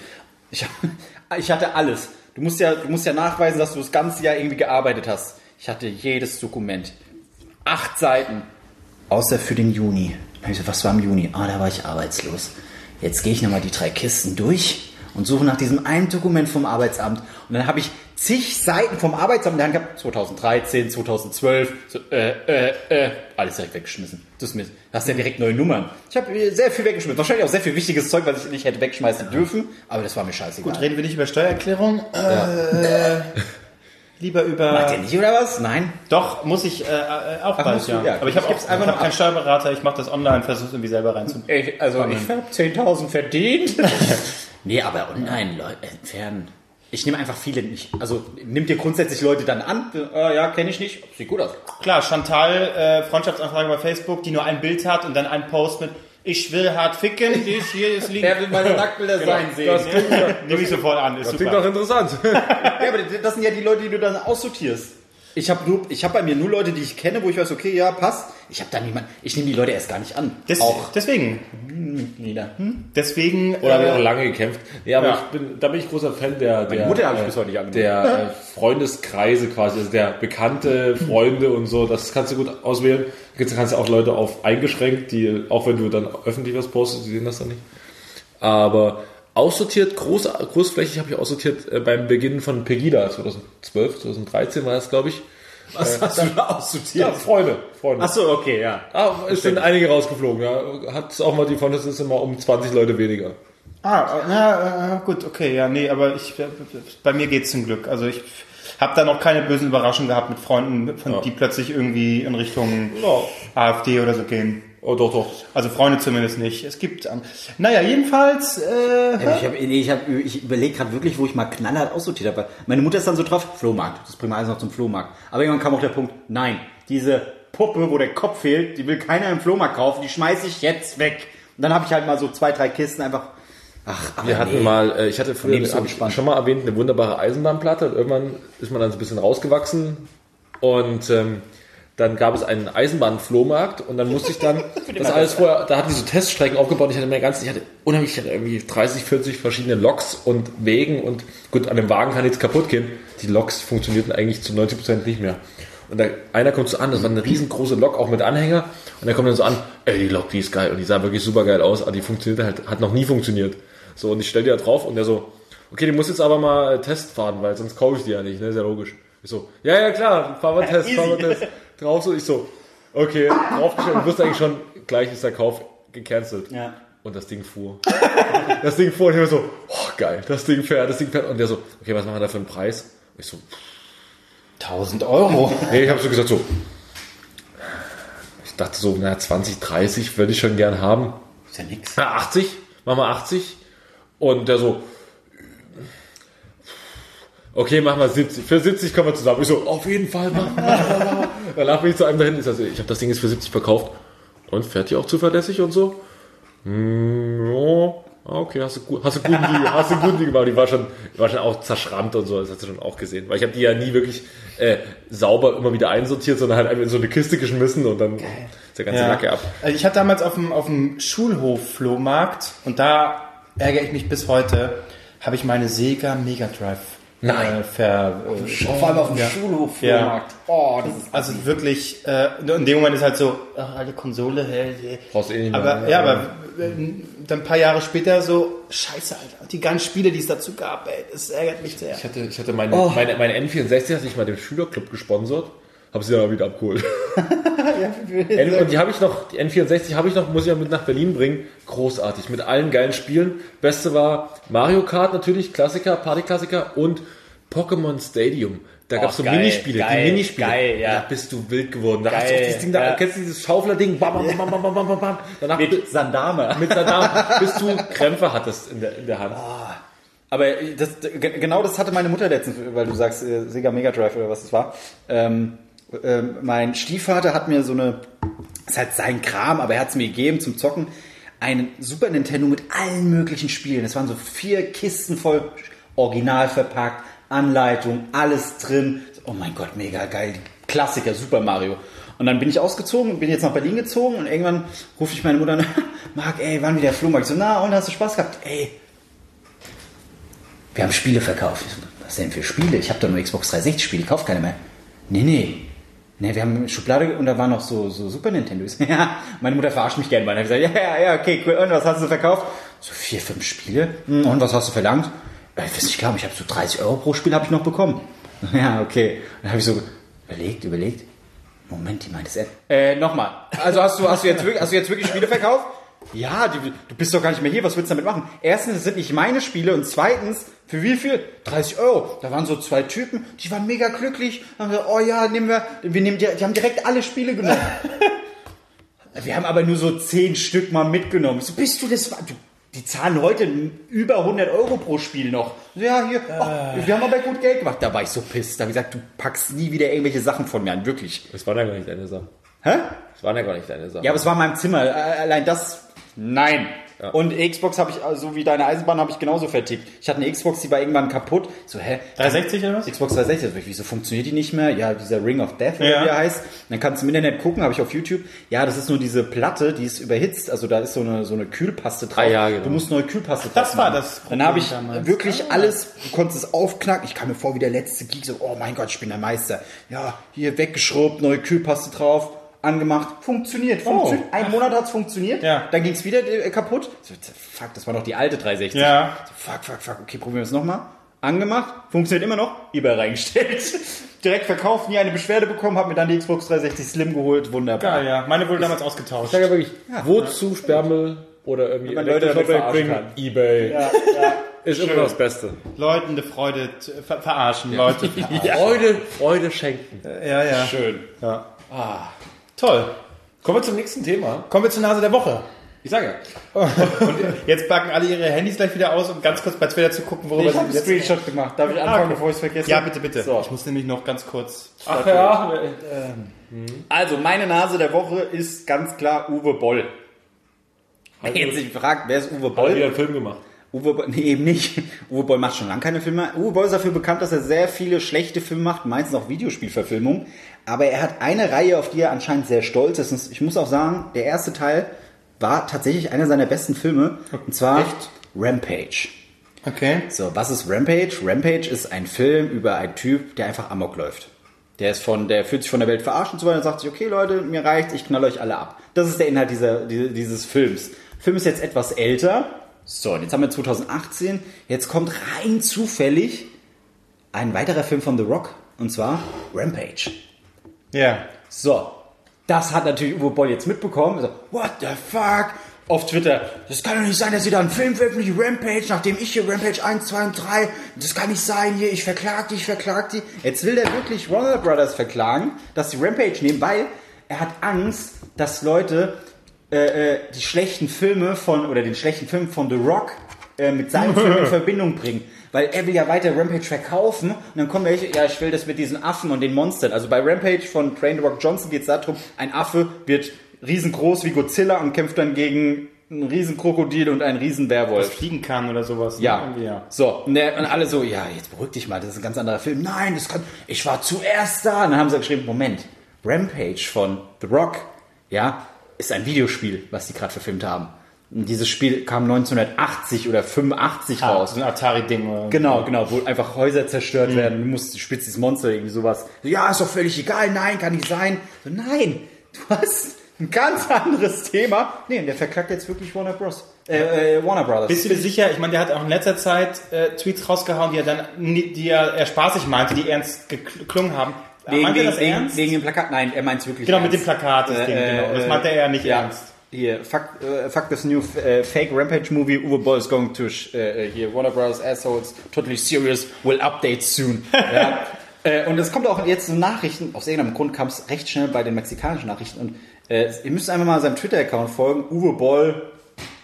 Ich, ich hatte alles. Du musst ja, du musst ja nachweisen, dass du das ganze Jahr irgendwie gearbeitet hast. Ich hatte jedes Dokument. Acht Seiten. Außer für den Juni. Was war im Juni? Ah, da war ich arbeitslos. Jetzt gehe ich nochmal die drei Kisten durch und suche nach diesem einen Dokument vom Arbeitsamt. Und dann habe ich zig Seiten vom Arbeitsamt in der Hand gehabt. 2013, 2012, so, äh, äh, äh, alles direkt weggeschmissen. Das ist mir, hast ja direkt neue Nummern. Ich habe sehr viel weggeschmissen. Wahrscheinlich auch sehr viel wichtiges Zeug, was ich nicht hätte wegschmeißen dürfen. Aber das war mir scheißegal. Gut, reden wir nicht über Steuererklärung. Äh, lieber über. Macht ihr nicht, oder was? Nein. Doch, muss ich äh, äh, auch Ach, bald, du, ja. ja. Aber ich habe auch einfach nur keinen. Steuerberater, ich mache das online, versuche es irgendwie selber reinzubringen. Also ich habe 10.000 verdient. nee, aber online, Leute, entfernen. Ich nehme einfach viele nicht. Also nimmt ihr grundsätzlich Leute dann an? Äh, ja, kenne ich nicht. Sieht gut aus. Klar, Chantal, äh, Freundschaftsanfrage bei Facebook, die nur ein Bild hat und dann einen Post mit Ich will hart ficken, dies hier ist liegen. Wer will meine Nacktbilder sein sehen? Das klingt, ja- Nehme ich sofort an, ist das klingt super. doch interessant. ja, aber das sind ja die Leute, die du dann aussortierst. Ich habe nur, ich habe bei mir nur Leute, die ich kenne, wo ich weiß, okay, ja, passt. Ich habe da niemand. Ich nehme die Leute erst gar nicht an. Des, auch Deswegen, Lieder. Hm? deswegen. Oder habe ich auch äh, lange gekämpft. Ja, aber Ja. ich bin, da bin ich großer Fan der, der, Mutter habe ich äh, bis heute nicht angenommen. der äh, Freundeskreise quasi, also der bekannte Freunde und so, das kannst du gut auswählen. Da kannst du auch Leute auf eingeschränkt, die, auch wenn du dann öffentlich was postest, die sehen das dann nicht. Aber aussortiert, groß, großflächig habe ich aussortiert äh, beim Beginn von Pegida 2012, 2013 war das, glaube ich. Was hast du da aussortiert? Ja, Freunde, Freunde. Ach so, okay, ja. Ah, es sind einige rausgeflogen, ja. Hat auch mal die Freundeskreise immer um 20 Leute weniger. Ah, na, äh, gut, okay, ja, nee, aber ich, äh, bei mir geht's zum Glück. Also ich habe da noch keine bösen Überraschungen gehabt mit Freunden, von, Ja. die plötzlich irgendwie in Richtung Ja. AfD oder so gehen. Oh, doch, doch. Also Freunde zumindest nicht. Es gibt, ähm, naja, jedenfalls, äh, Ja, Ich, hab, nee, ich, hab, ich überlege gerade wirklich, wo ich mal knallhart aussortiert habe. Meine Mutter ist dann so drauf, Flohmarkt. Das bringt wir alles noch zum Flohmarkt. Aber irgendwann kam auch der Punkt, nein, diese Puppe, wo der Kopf fehlt, die will keiner im Flohmarkt kaufen, die schmeiße ich jetzt weg. dann habe ich halt mal so zwei, drei Kisten einfach. Ach, aber Wir hatten nee. mal, äh, ich hatte früher, so ich schon mal erwähnt, eine wunderbare Eisenbahnplatte und irgendwann ist man dann so ein bisschen rausgewachsen und ähm, dann gab es einen Eisenbahnflohmarkt und dann musste ich dann das alles vorher, da hatten die so Teststrecken aufgebaut, ich hatte mir ganz, ich hatte unheimlich, ich hatte irgendwie 30, 40 verschiedene Loks und Wegen und gut, an dem Wagen kann nichts kaputt gehen. Die Loks funktionierten eigentlich zu 90% nicht mehr. Und da, einer kommt so an, das war eine riesengroße Lok, auch mit Anhänger. Und der kommt dann so an, ey, die Lok, die ist geil. Und die sah wirklich super geil aus, aber die funktioniert halt, hat noch nie funktioniert. So, und ich stell die da drauf und der so, okay, die muss jetzt aber mal äh, Test fahren, weil sonst kaufe ich die ja nicht, ne, ist ja logisch. Ich so, ja, ja, klar, fahren wir Test, fahren wir Test. Drauf so, ich so, okay, draufgestellt und wusste eigentlich schon, gleich ist der Kauf gecancelt. Ja. Und das Ding fuhr. das Ding fuhr und ich war so, oh, geil, das Ding fährt, das Ding fährt. Und der so, okay, was machen wir da für einen Preis? Und ich so, 1000 Euro. Nee, ich habe so gesagt so. Ich dachte so, na 20, 30 würde ich schon gern haben. Ist ja nix. Na 80, machen wir 80. Und der so. Okay, machen wir 70. Für 70 kommen wir zusammen. Ich so, auf jeden Fall machen wir. Danach bin ich zu einem dahin. Ich, so, ich habe das Ding jetzt für 70 verkauft. Und fährt die auch zuverlässig und so? Hm, ja. Ah, Okay, hast du, hast du guten Deal, hast du guten Deal gemacht. Die war schon, die war schon auch zerschrammt und so, das hast du schon auch gesehen. Weil ich habe die ja nie wirklich äh, sauber immer wieder einsortiert, sondern halt einfach in so eine Kiste geschmissen und dann ist der ganze Lacke ab. Also ich hatte damals auf dem, auf dem Schulhof-Flohmarkt und da ärgere ich mich bis heute, habe ich meine Sega Mega Drive Nein. Äh, ver, äh, Vor allem auf dem Ja. Schulhof. Ja. Oh, das ist Also wirklich, äh, in dem Moment ist halt so, ach, alle Konsole, hä, hä. Brauchst du eh nicht mehr, aber ne? ja, aber äh, dann ein paar Jahre später so, scheiße, Alter, die ganzen Spiele, die es dazu gab, ey, das ärgert mich sehr. Ich hatte, ich hatte meine, meine, meine N64 hatte ich mal dem Schülerclub gesponsert. Habe sie dann aber wieder abgeholt. N und die habe ich noch, die N64 habe ich noch, muss ich ja mit nach Berlin bringen. Großartig, mit allen geilen Spielen. Beste war Mario Kart natürlich, Klassiker, Partyklassiker und Pokémon Stadium. Da gab es so geil, Minispiele, geil, die Minispiele. geil, ja. Da bist du wild geworden. Da hast du auch Geil, dieses Ding da, ja. kennst du dieses Schaufler-Ding? Bam, bam, bam, bam, bam, bam, bam. Danach mit Sandame. mit Saddam, bis du Krämpfe hattest in der, in der Hand. Aber das, ge- genau das hatte meine Mutter letztens, weil du sagst äh, Sega Mega Drive oder was das war. Ähm, ähm, mein Stiefvater hat mir so eine, ist halt sein Kram, aber er hat es mir gegeben zum Zocken, einen Super Nintendo mit allen möglichen Spielen. Es waren so vier Kisten voll, original verpackt, Anleitung, alles drin. Oh mein Gott, mega geil. Klassiker, Super Mario. Und dann bin ich ausgezogen bin jetzt nach Berlin gezogen und irgendwann rufe ich meine Mutter an, Marc, ey, wann wieder Flohmarkt? Ich so, na, und hast du Spaß gehabt? Ey, wir haben Spiele verkauft. Ich so, Was denn für Spiele? Ich habe doch nur Xbox 360 Spiele, ich kauf keine mehr. Nee, nee. Nee, wir haben eine Schublade und da waren noch so, so Super Nintendos. Ja, meine Mutter verarscht mich gerne hab ich gesagt, ja, ja, ja, okay, cool. Und was hast du verkauft? So vier, fünf Spiele. Hm, Und was hast du verlangt? Ja, Ich weiß nicht, glauben, ich habe so 30 Euro pro Spiel habe ich noch bekommen. Ja, okay. Dann habe ich so überlegt, überlegt. Moment, die meint es ernst. Äh, nochmal. Also hast du, hast du jetzt wirklich, hast du jetzt wirklich Spiele verkauft? Ja, die, du bist doch gar nicht mehr hier, was willst du damit machen? Erstens, es sind nicht meine Spiele und zweitens, für wie viel? 30 Euro. Da waren so zwei Typen, die waren mega glücklich. Haben gesagt, oh ja, nehmen wir, wir nehmen, die, die haben direkt alle Spiele genommen. wir haben aber nur so 10 Stück mal mitgenommen. So, bist du das, du, die zahlen heute über 100 Euro pro Spiel noch. Ja, hier, oh, wir haben aber gut Geld gemacht. Da war ich so pisst. Da habe ich gesagt, du packst nie wieder irgendwelche Sachen von mir an, wirklich. Das waren ja gar nicht deine Sachen. Hä? Das waren ja gar nicht deine Sachen. Ja, aber es war in meinem Zimmer. Äh, Allein das, nein. Und Xbox habe ich, also wie deine Eisenbahn, habe ich genauso vertickt. Ich hatte eine Xbox, die war irgendwann kaputt. So, hä? 360 oder was? Xbox 360, also, wieso funktioniert die nicht mehr? Ja, dieser Ring of Death, Ja. wie er heißt. Dann kannst du im Internet gucken, habe ich auf YouTube. Ja, das ist nur diese Platte, die ist überhitzt. Also da ist so eine, so eine Kühlpaste drauf. Ah, ja, genau. Du musst neue Kühlpaste drauf Das war das Dann habe ich Problem damals. wirklich alles, du konntest es aufknacken. Ich kam mir vor wie der letzte Geek, so, oh mein Gott, ich bin der Meister. Ja, hier weggeschrubbt, neue Kühlpaste drauf, angemacht, funktioniert, funktioniert. Ein Monat hat's funktioniert, Ja. dann ging's wieder äh, kaputt. So, fuck, das war doch die alte 360. Ja. So, fuck, fuck, fuck, okay, probieren wir es nochmal. Angemacht, funktioniert immer noch, eBay reingestellt. Direkt verkauft, nie eine Beschwerde bekommen, hab mir dann die Xbox 360 Slim geholt, wunderbar. Geil, ja. Meine wurde damals ausgetauscht. Ich sage ja wirklich, wozu Sperrmüll oder irgendwie man Leute damit Elektroschrott verarschen wegbringen? kann. Ebay. Ist immer noch das Beste. Leuten eine Freude ver verarschen, Leute. verarschen. Freude, Freude schenken. Ja, ja. Schön. Toll. Kommen wir zum nächsten Thema. Kommen wir zur Nase der Woche. Ich sage Jetzt packen alle ihre Handys gleich wieder aus, um ganz kurz bei Twitter zu gucken, worüber Ich habe einen. Screenshot gemacht. Darf ich anfangen, bevor ich es vergesse? Ja, bitte, bitte. So. Ich muss nämlich noch ganz kurz... Ach ja. Also, meine Nase der Woche ist ganz klar Uwe Boll. Jetzt sich fragt, wer ist Uwe Hat er wieder Boll? einen Film gemacht. Uwe Boll, nee, eben nicht. Uwe Boll macht schon lange keine Filme. Uwe Boll ist dafür bekannt, dass er sehr viele schlechte Filme macht, meistens auch Videospielverfilmungen. Aber er hat eine Reihe, auf die er anscheinend sehr stolz ist. Und Ich muss auch sagen, der erste Teil war tatsächlich einer seiner besten Filme. Und zwar Rampage. Okay. So, was ist Rampage? Rampage ist ein Film über einen Typ, der einfach Amok läuft. Der ist von, der fühlt sich von der Welt verarscht und so weiter und sagt sich, okay Leute, mir reicht's, ich knall euch alle ab. Das ist der Inhalt dieser, die- dieses Films. Der Film ist jetzt etwas älter. So, und jetzt haben wir 2018. Jetzt kommt rein zufällig ein weiterer Film von The Rock. Und zwar Rampage. Ja. So, das hat natürlich Uwe Boll jetzt mitbekommen. So, what the fuck? Auf Twitter, das kann doch nicht sein, dass ihr da einen Film veröffentlicht, Rampage, nachdem ich hier Rampage 1, 2 und 3, das kann nicht sein hier, ich verklag die, ich verklag die. Jetzt will der wirklich Warner Brothers verklagen, dass sie Rampage nehmen, weil er hat Angst, dass Leute äh, äh, die schlechten Filme von, oder den schlechten Film von The Rock äh, mit seinem Film in Verbindung bringen. Weil er will ja weiter Rampage verkaufen und dann kommen welche, ja, ich will das mit diesen Affen und den Monstern. Also bei Rampage von Train the Rock Johnson geht es darum, ein Affe wird riesengroß wie Godzilla und kämpft dann gegen einen riesen Krokodil und einen riesen Was Werwolf. fliegen kann oder sowas. ne? Ja. Irgendwie, ja. So, und, der, und alle so, ja, jetzt beruhig dich mal, das ist ein ganz anderer Film. Nein, das kann, ich war zuerst da. Und dann haben sie geschrieben, Moment, Rampage von The Rock, ja, ist ein Videospiel, was die gerade verfilmt haben. Und dieses Spiel kam 1980 oder 85 Ah, raus. so ein Atari-Ding. Genau, genau, wo einfach Häuser zerstört werden, du musst, spielst dieses Monster, irgendwie sowas. So, ja, ist doch völlig egal, nein, kann nicht sein. So, nein, du hast ein ganz anderes Thema. Nee, und der verklagt jetzt wirklich Warner Bros. Äh, äh, Warner Brothers. Bist du dir sicher? Ich meine, der hat auch in letzter Zeit äh, Tweets rausgehauen, die er dann, die er, er spaßig meinte, die ernst geklungen haben. Wegen, meinte er das wegen, ernst? wegen dem Plakat? Nein, er meint es wirklich genau, ernst. mit dem Plakat, das Äh, Ding, äh, genau. Das äh, meinte er ja nicht ja. ernst. Hier, fuck, äh, fuck this new äh, fake Rampage movie. Uwe Boll is going to, sh- äh, hier, Warner Brothers assholes, totally serious, will update soon. ja. Und es kommt auch jetzt so Nachrichten, aus irgendeinem Grund kam es recht schnell bei den mexikanischen Nachrichten. Und ihr müsst einfach mal seinem Twitter-Account folgen, Uwe Boll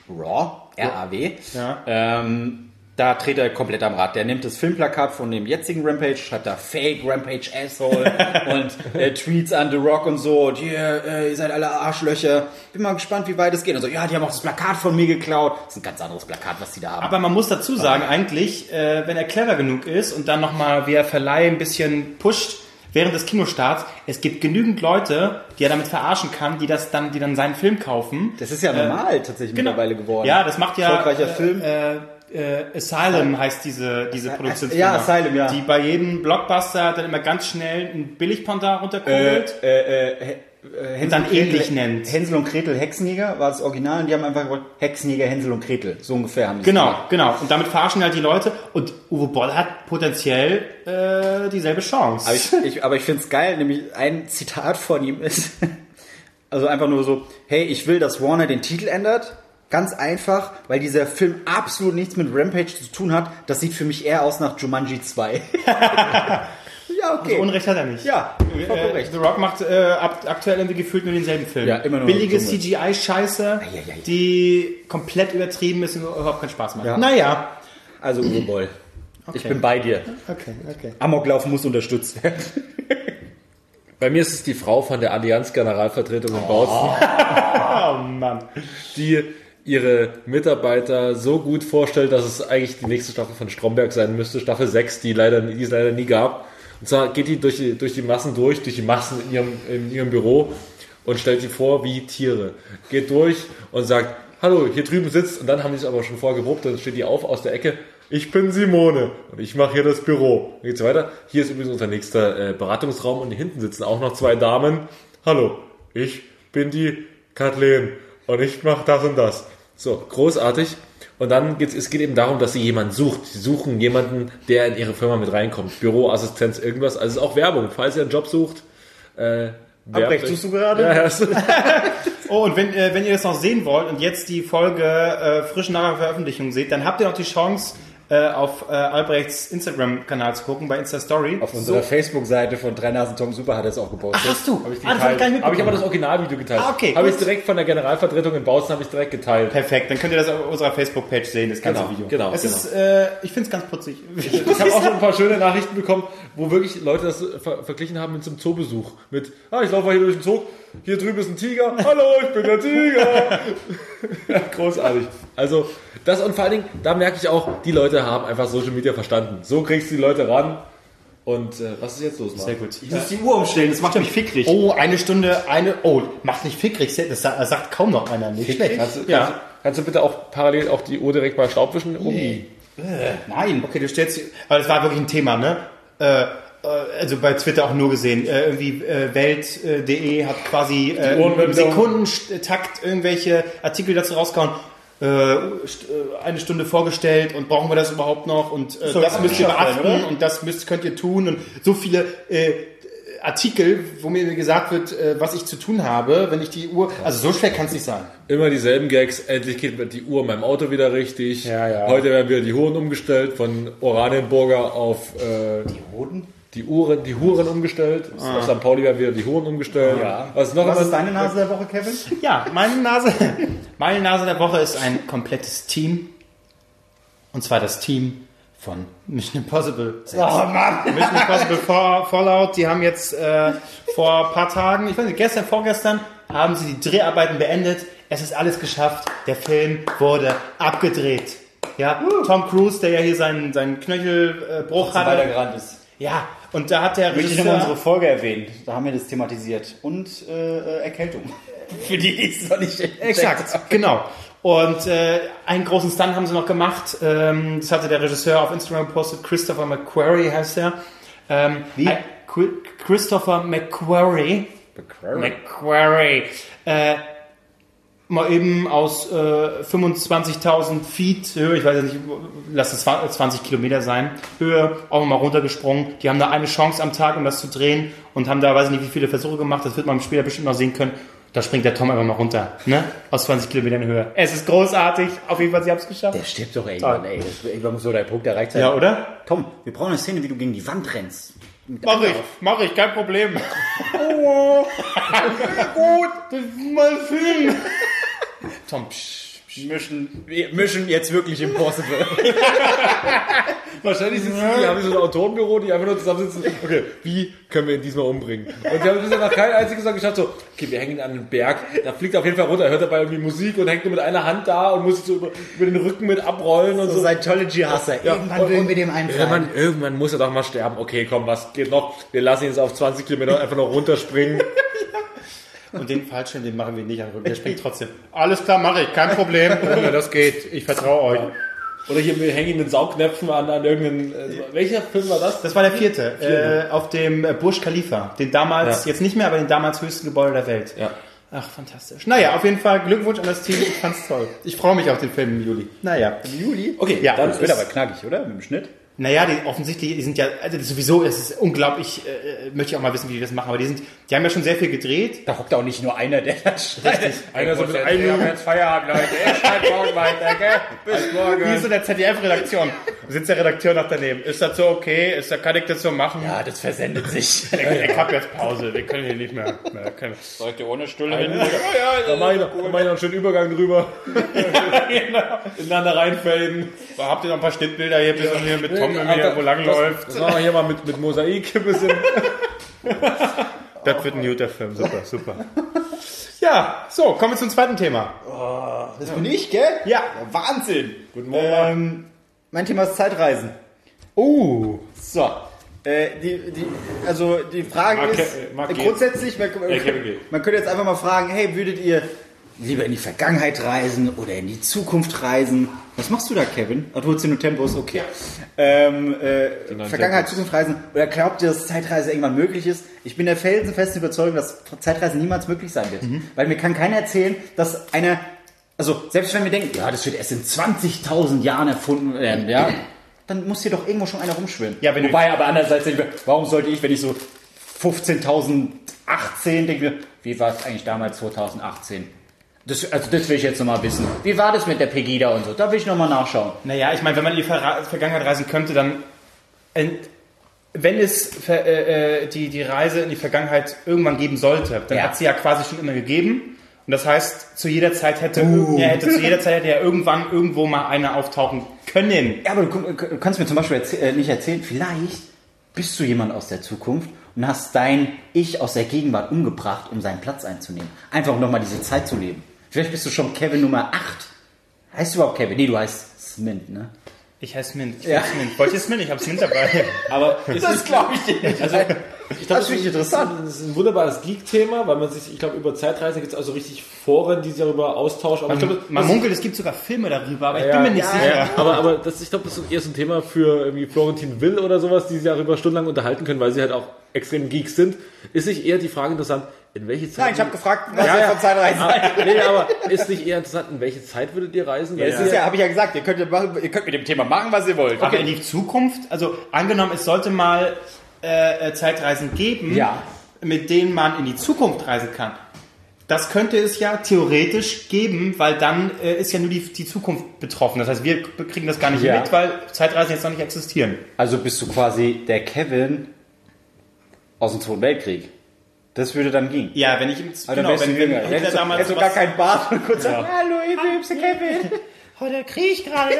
Raw, R-A-W. Ja. Ähm, da dreht er komplett am Rad. Der nimmt das Filmplakat von dem jetzigen Rampage, schreibt da Fake Rampage Asshole und äh, Tweets an The Rock und so. Und hier, äh, ihr seid alle Arschlöcher. Bin mal gespannt, wie weit es geht. Und so, ja, die haben auch das Plakat von mir geklaut. Das ist ein ganz anderes Plakat, was die da haben. Aber man muss dazu sagen, eigentlich, äh, wenn er clever genug ist und dann nochmal via Verleih ein bisschen pusht während des Kinostarts, es gibt genügend Leute, die er damit verarschen kann, die das dann, die dann seinen Film kaufen. das ist ja normal tatsächlich mittlerweile geworden. Genau. Ja, das macht ja Erfolgreicher äh, Film. Äh, äh, Asylum heißt diese diese Produktionsfirma. ja, Asylum, ja. Die bei jedem Blockbuster dann immer ganz schnell ein Billigpanda äh, runterkugelt. äh, äh, äh, Hänsel dann und Gretel- ähnlich nennt. Hänsel und Gretel Hexenjäger war das Original und die haben einfach gesagt, Hexenjäger, Hänsel und Gretel. So ungefähr haben die Genau, gemacht. genau. Und damit verarschen halt die Leute. Und Uwe Boll hat potenziell äh, dieselbe Chance. Aber ich, ich, aber ich finde es geil, nämlich ein Zitat von ihm ist, also einfach nur so, hey, ich will, dass Warner den Titel ändert. Ganz einfach, weil dieser Film absolut nichts mit Rampage zu tun hat. Das sieht für mich eher aus nach Jumanji 2. ja, okay. Unrecht hat er nicht. ja, vollkommen Äh, recht. The Rock macht äh, ab, aktuell irgendwie gefühlt nur denselben Film. Ja, immer nur Billige. CGI-Scheiße, die komplett übertrieben ist und überhaupt keinen Spaß macht. Ja. Naja. Also Uwe Boll, ich Okay. bin bei dir. Okay, okay. Amoklauf muss unterstützt werden. Bei mir ist es die Frau von der Allianz-Generalvertretung in Bautzen, Oh Mann. die ihre Mitarbeiter so gut vorstellt, dass es eigentlich die nächste Staffel von Stromberg sein müsste, Staffel 6, die, leider, die es leider nie gab. Und zwar geht die durch die, durch die Massen durch, durch die Massen in ihrem, in ihrem Büro und stellt sie vor wie Tiere. Geht durch und sagt, hallo, hier drüben sitzt, und dann haben die es aber schon vorgeprobt, dann steht die auf aus der Ecke, ich bin Simone und ich mache hier das Büro. Dann geht's weiter. Hier ist übrigens unser nächster äh, Beratungsraum und hier hinten sitzen auch noch zwei Damen. Hallo, ich bin die Kathleen und ich mache das und das. So, großartig. Und dann geht's, es geht eben darum, dass sie jemanden sucht. Sie suchen jemanden, der in ihre Firma mit reinkommt. Büroassistenz, irgendwas. Also es ist auch Werbung. Falls ihr einen Job sucht, äh, euch- suchst du gerade? Ja, ja, so. Oh, und wenn, äh, wenn ihr das noch sehen wollt und jetzt die Folge äh, frisch nach der Veröffentlichung seht, dann habt ihr noch die Chance, äh, auf äh, Albrechts Instagram-Kanal zu gucken, bei Insta Story. Auf unserer Facebook-Seite von Drei Nasen Tom Super hat er es auch gepostet. Ach, hast du? Habe ich, die Ah, das ich geteilt. Habe ich aber das Originalvideo geteilt. Ah, okay, Habe ich direkt von der Generalvertretung in Bautzen habe ich direkt geteilt. Perfekt, dann könnt ihr das auf unserer Facebook-Page sehen, das ganze Genau, Video. genau, Es genau. ist, äh, ich finde es ganz putzig. Ich habe auch schon ein paar schöne Nachrichten bekommen, wo wirklich Leute das ver verglichen haben mit so einem Zoobesuch. Mit, ah, ich laufe mal hier durch den Zoo, hier drüben ist ein Tiger, hallo, ich bin der Tiger. ja, großartig. Also, das und vor allen Dingen, da merke ich auch, die Leute haben einfach Social Media verstanden. So kriegst du die Leute ran. Und äh, was ist jetzt los, Marc? Sehr gut. Ich muss die Uhr umstellen, das macht mich fickrig. Oh, eine Stunde, eine. Oh, macht nicht fickrig. Das sa- das sagt kaum noch einer. Nicht schlecht. Kannst, du- ja. kannst, kannst du bitte auch parallel auch die Uhr direkt mal Staubwischen? Um? Nein. Okay, du stellst. Aber das war wirklich ein Thema, ne? Äh, äh, also bei Twitter auch nur gesehen. Äh, irgendwie äh, Welt.de hat quasi äh, im Sekundentakt irgendwelche Artikel dazu rausgehauen. Äh, äh, eine Stunde vorgestellt und brauchen wir das überhaupt noch und äh, Soll das müsst ihr beachten werden, und das müsst, könnt ihr tun und so viele äh, Artikel, wo mir gesagt wird, äh, was ich zu tun habe, wenn ich die Uhr, also so schwer kann es nicht sein. Immer dieselben Gags. Endlich geht die Uhr in meinem Auto wieder richtig. Ja, ja. Heute werden wieder die Huren umgestellt von Oranienburger auf äh, die Hoden? Die Uhren, die Huren umgestellt. Auf St. Pauli werden wieder die Huren umgestellt. Ja. Was ist noch Was ist deine Nase der Woche, Kevin? Ja, meine Nase, meine Nase der Woche ist ein komplettes Team. Und zwar das Team von Mission Impossible. 6. Oh Mann! Mission Impossible Fall- Fallout, die haben jetzt äh, vor ein paar Tagen, ich weiß nicht, gestern, vorgestern, haben sie die Dreharbeiten beendet. Es ist alles geschafft. Der Film wurde abgedreht. Ja, Tom Cruise, der ja hier seinen, seinen Knöchelbruch hatte. weitergerannt ist. Ja, und da hat der Möchte ich nochmal Regisseur... unsere Folge erwähnen. Da haben wir das thematisiert. Und äh, Erkältung. Für die, die es noch nicht Exakt, genau. Und äh, einen großen Stunt haben sie noch gemacht. Ähm, das hatte der Regisseur auf Instagram gepostet. Christopher McQuarrie heißt er. Ähm, Wie? Christopher McQuarrie. McQuarrie. Äh, mal eben aus äh, 25.000 Feet Höhe, ich weiß jetzt nicht, lass es 20 Kilometer sein, Höhe, auch mal runtergesprungen. Die haben da eine Chance am Tag, um das zu drehen und haben da, weiß ich nicht, wie viele Versuche gemacht. Das wird man später bestimmt noch sehen können. Da springt der Tom einfach mal runter, ne? Aus 20 Kilometern Höhe. Es ist großartig. Auf jeden Fall, sie haben es geschafft. Der stirbt doch irgendwann, ey. Das, irgendwann muss so der Punkt erreicht sein. Ja, oder? Tom, wir brauchen eine Szene, wie du gegen die Wand rennst. Mach ich, mach ich, kein Problem. oh, gut, das ist mein Film. Tom, psch. Mission, wir mischen jetzt wirklich Impossible. Wahrscheinlich sitzen die, haben die so ein Autorenbüro, die einfach nur zusammensitzen. Okay, wie können wir ihn diesmal umbringen? Und die haben bisher noch kein einziges Mal geschafft, so, okay, wir hängen ihn an einen Berg, da fliegt er auf jeden Fall runter, hört dabei irgendwie Musik und hängt nur mit einer Hand da und muss sich so über, über den Rücken mit abrollen und so. So Scientology-Hasser. Irgendwann und- will und mir dem einfallen. Irgendwann, irgendwann muss er doch mal sterben. Okay, komm, was geht noch? Wir lassen ihn jetzt auf 20 Kilometer einfach noch runterspringen. Und den Fallschirm, den machen wir nicht an. Der springt trotzdem. Alles klar, mache ich, kein Problem. Ja, das geht. Ich vertraue euch. Oder hier, hängen ihn mit Saugnäpfen an, an irgendeinen, äh, welcher Film war das? Das war der vierte. Äh, auf dem äh, Burj Khalifa. Den damals, Ja. jetzt nicht mehr, aber den damals höchsten Gebäude der Welt. Ja. Ach, fantastisch. Naja, auf jeden Fall Glückwunsch an das Team. Ich fand's toll. Ich freue mich auf den Film im Juli. Naja. Juli? Okay, ja. Das wird aber knackig, oder? Mit dem Schnitt? Naja, die offensichtlich, die sind ja, also sowieso, es ist unglaublich, äh, möchte ich auch mal wissen, wie die das machen, aber die sind, die haben ja schon sehr viel gedreht. Da hockt auch nicht nur einer, der das schreibt. Einer so mit einem jetzt Feierabend, Leute. Ich schreibe morgen weiter, gell? Bis morgen. Wie ist so der ZDF-Redaktion? Sitzt der Redakteur noch daneben? Ist das so okay? Ist da, kann ich das so machen? Ja, das versendet sich. Ich hab jetzt Pause, wir können hier nicht mehr. mehr können. Leute, ohne Stulle hin. Da mache ich, noch- da mach ich noch einen schönen Übergang drüber. Ineinander reinfaden. Habt ihr noch ein paar Schnittbilder hier, bis hier mit Irgendwie Das- wo lang läuft? Das machen wir hier mal mit, mit Mosaik ein bisschen. Das wird ein guter Film, super, super. Ja, so, kommen wir zum zweiten Thema. Das bin ich, gell? Ja. Wahnsinn. Guten Morgen. Ähm, mein Thema ist Zeitreisen. Uh, So. Äh, die, die, also die Frage Mark- ist, Mark geht. grundsätzlich, man, man, man könnte jetzt einfach mal fragen, hey, würdet ihr lieber in die Vergangenheit reisen oder in die Zukunft reisen? Was machst du da, Kevin? Ah, du holst dir nur Tempos, okay. Ähm, äh, neuen Vergangenheit. Zukunft reisen? Oder glaubt ihr, dass Zeitreise irgendwann möglich ist? Ich bin der felsenfesten Überzeugung, dass Zeitreise niemals möglich sein wird. Mhm. Weil mir kann keiner erzählen, dass einer, also selbst wenn wir denken, ja, das wird erst in 20.000 Jahren erfunden werden, ja, dann muss hier doch irgendwo schon einer rumschwimmen. Ja, wenn du- Wobei aber andererseits denke ich mir, warum sollte ich, wenn ich so 15.018 denke, wie war es eigentlich damals 2018? Das, also das will ich jetzt nochmal wissen. Wie war das mit der Pegida und so? Da will ich nochmal nachschauen. Naja, ich meine, wenn man in die Ver Vergangenheit reisen könnte, dann. Wenn es äh, äh, die, die Reise in die Vergangenheit irgendwann geben sollte, dann Ja. hat sie ja quasi schon immer gegeben. Und das heißt, zu jeder Zeit hätte, ja, hätte zu jeder Zeit hätte ja irgendwann irgendwo mal einer auftauchen können. Ja, aber du, du kannst mir zum Beispiel erzäh äh, nicht erzählen, vielleicht bist du jemand aus der Zukunft und hast dein Ich aus der Gegenwart umgebracht, um seinen Platz einzunehmen. Einfach um nochmal diese Zeit zu leben. Vielleicht bist du schon Kevin Nummer 8. Heißt du überhaupt Kevin? Nee, du heißt Smint, ne? Ich heiße Mint. Ich heiße Mint. Wollt ihr es Mint? Ich hab's Mint dabei. Aber ist es, glaube ich dir nicht. also, ich glaube, Das finde ich interessant. Das ist ein wunderbares Geek-Thema, weil man sich, ich glaube, über Zeitreisen gibt es also richtig Foren, die sich darüber austauschen. Aber ich glaube, Man das- munkelt, es gibt sogar Filme darüber, aber ich Ja, bin mir nicht ja, sicher. ja. Aber, aber das, ich glaube, das ist eher so ein Thema für irgendwie Florentin Will oder sowas, die sich darüber stundenlang unterhalten können, weil sie halt auch extrem Geeks sind. Ist nicht eher die Frage interessant, in welche Zeit... Nein, ich habe gefragt, was Ja, ihr ja. von Zeitreisen Ah, seid. nee, aber ist nicht eher interessant, in welche Zeit würdet ihr reisen? Weil Das ist ja, habe ich ja gesagt, ihr könnt, ja machen, ihr könnt mit dem Thema machen, was ihr wollt. Aber in die Zukunft, also angenommen, es sollte mal äh, äh, Zeitreisen geben, Ja. mit denen man in die Zukunft reisen kann. Das könnte es ja theoretisch geben, weil dann äh, ist ja nur die, die Zukunft betroffen. Das heißt, wir kriegen das gar nicht Ja. mit, weil Zeitreisen jetzt noch nicht existieren. Also bist du quasi der Kevin aus dem Zweiten Weltkrieg. Das würde dann gehen. Ja, wenn ich im dann wärst du jünger. Hitler Hättest du, damals hättest du was- gar keinen Bart und kurz sagen, hallo, ich der Kevin. Oh, der Krieg gerade.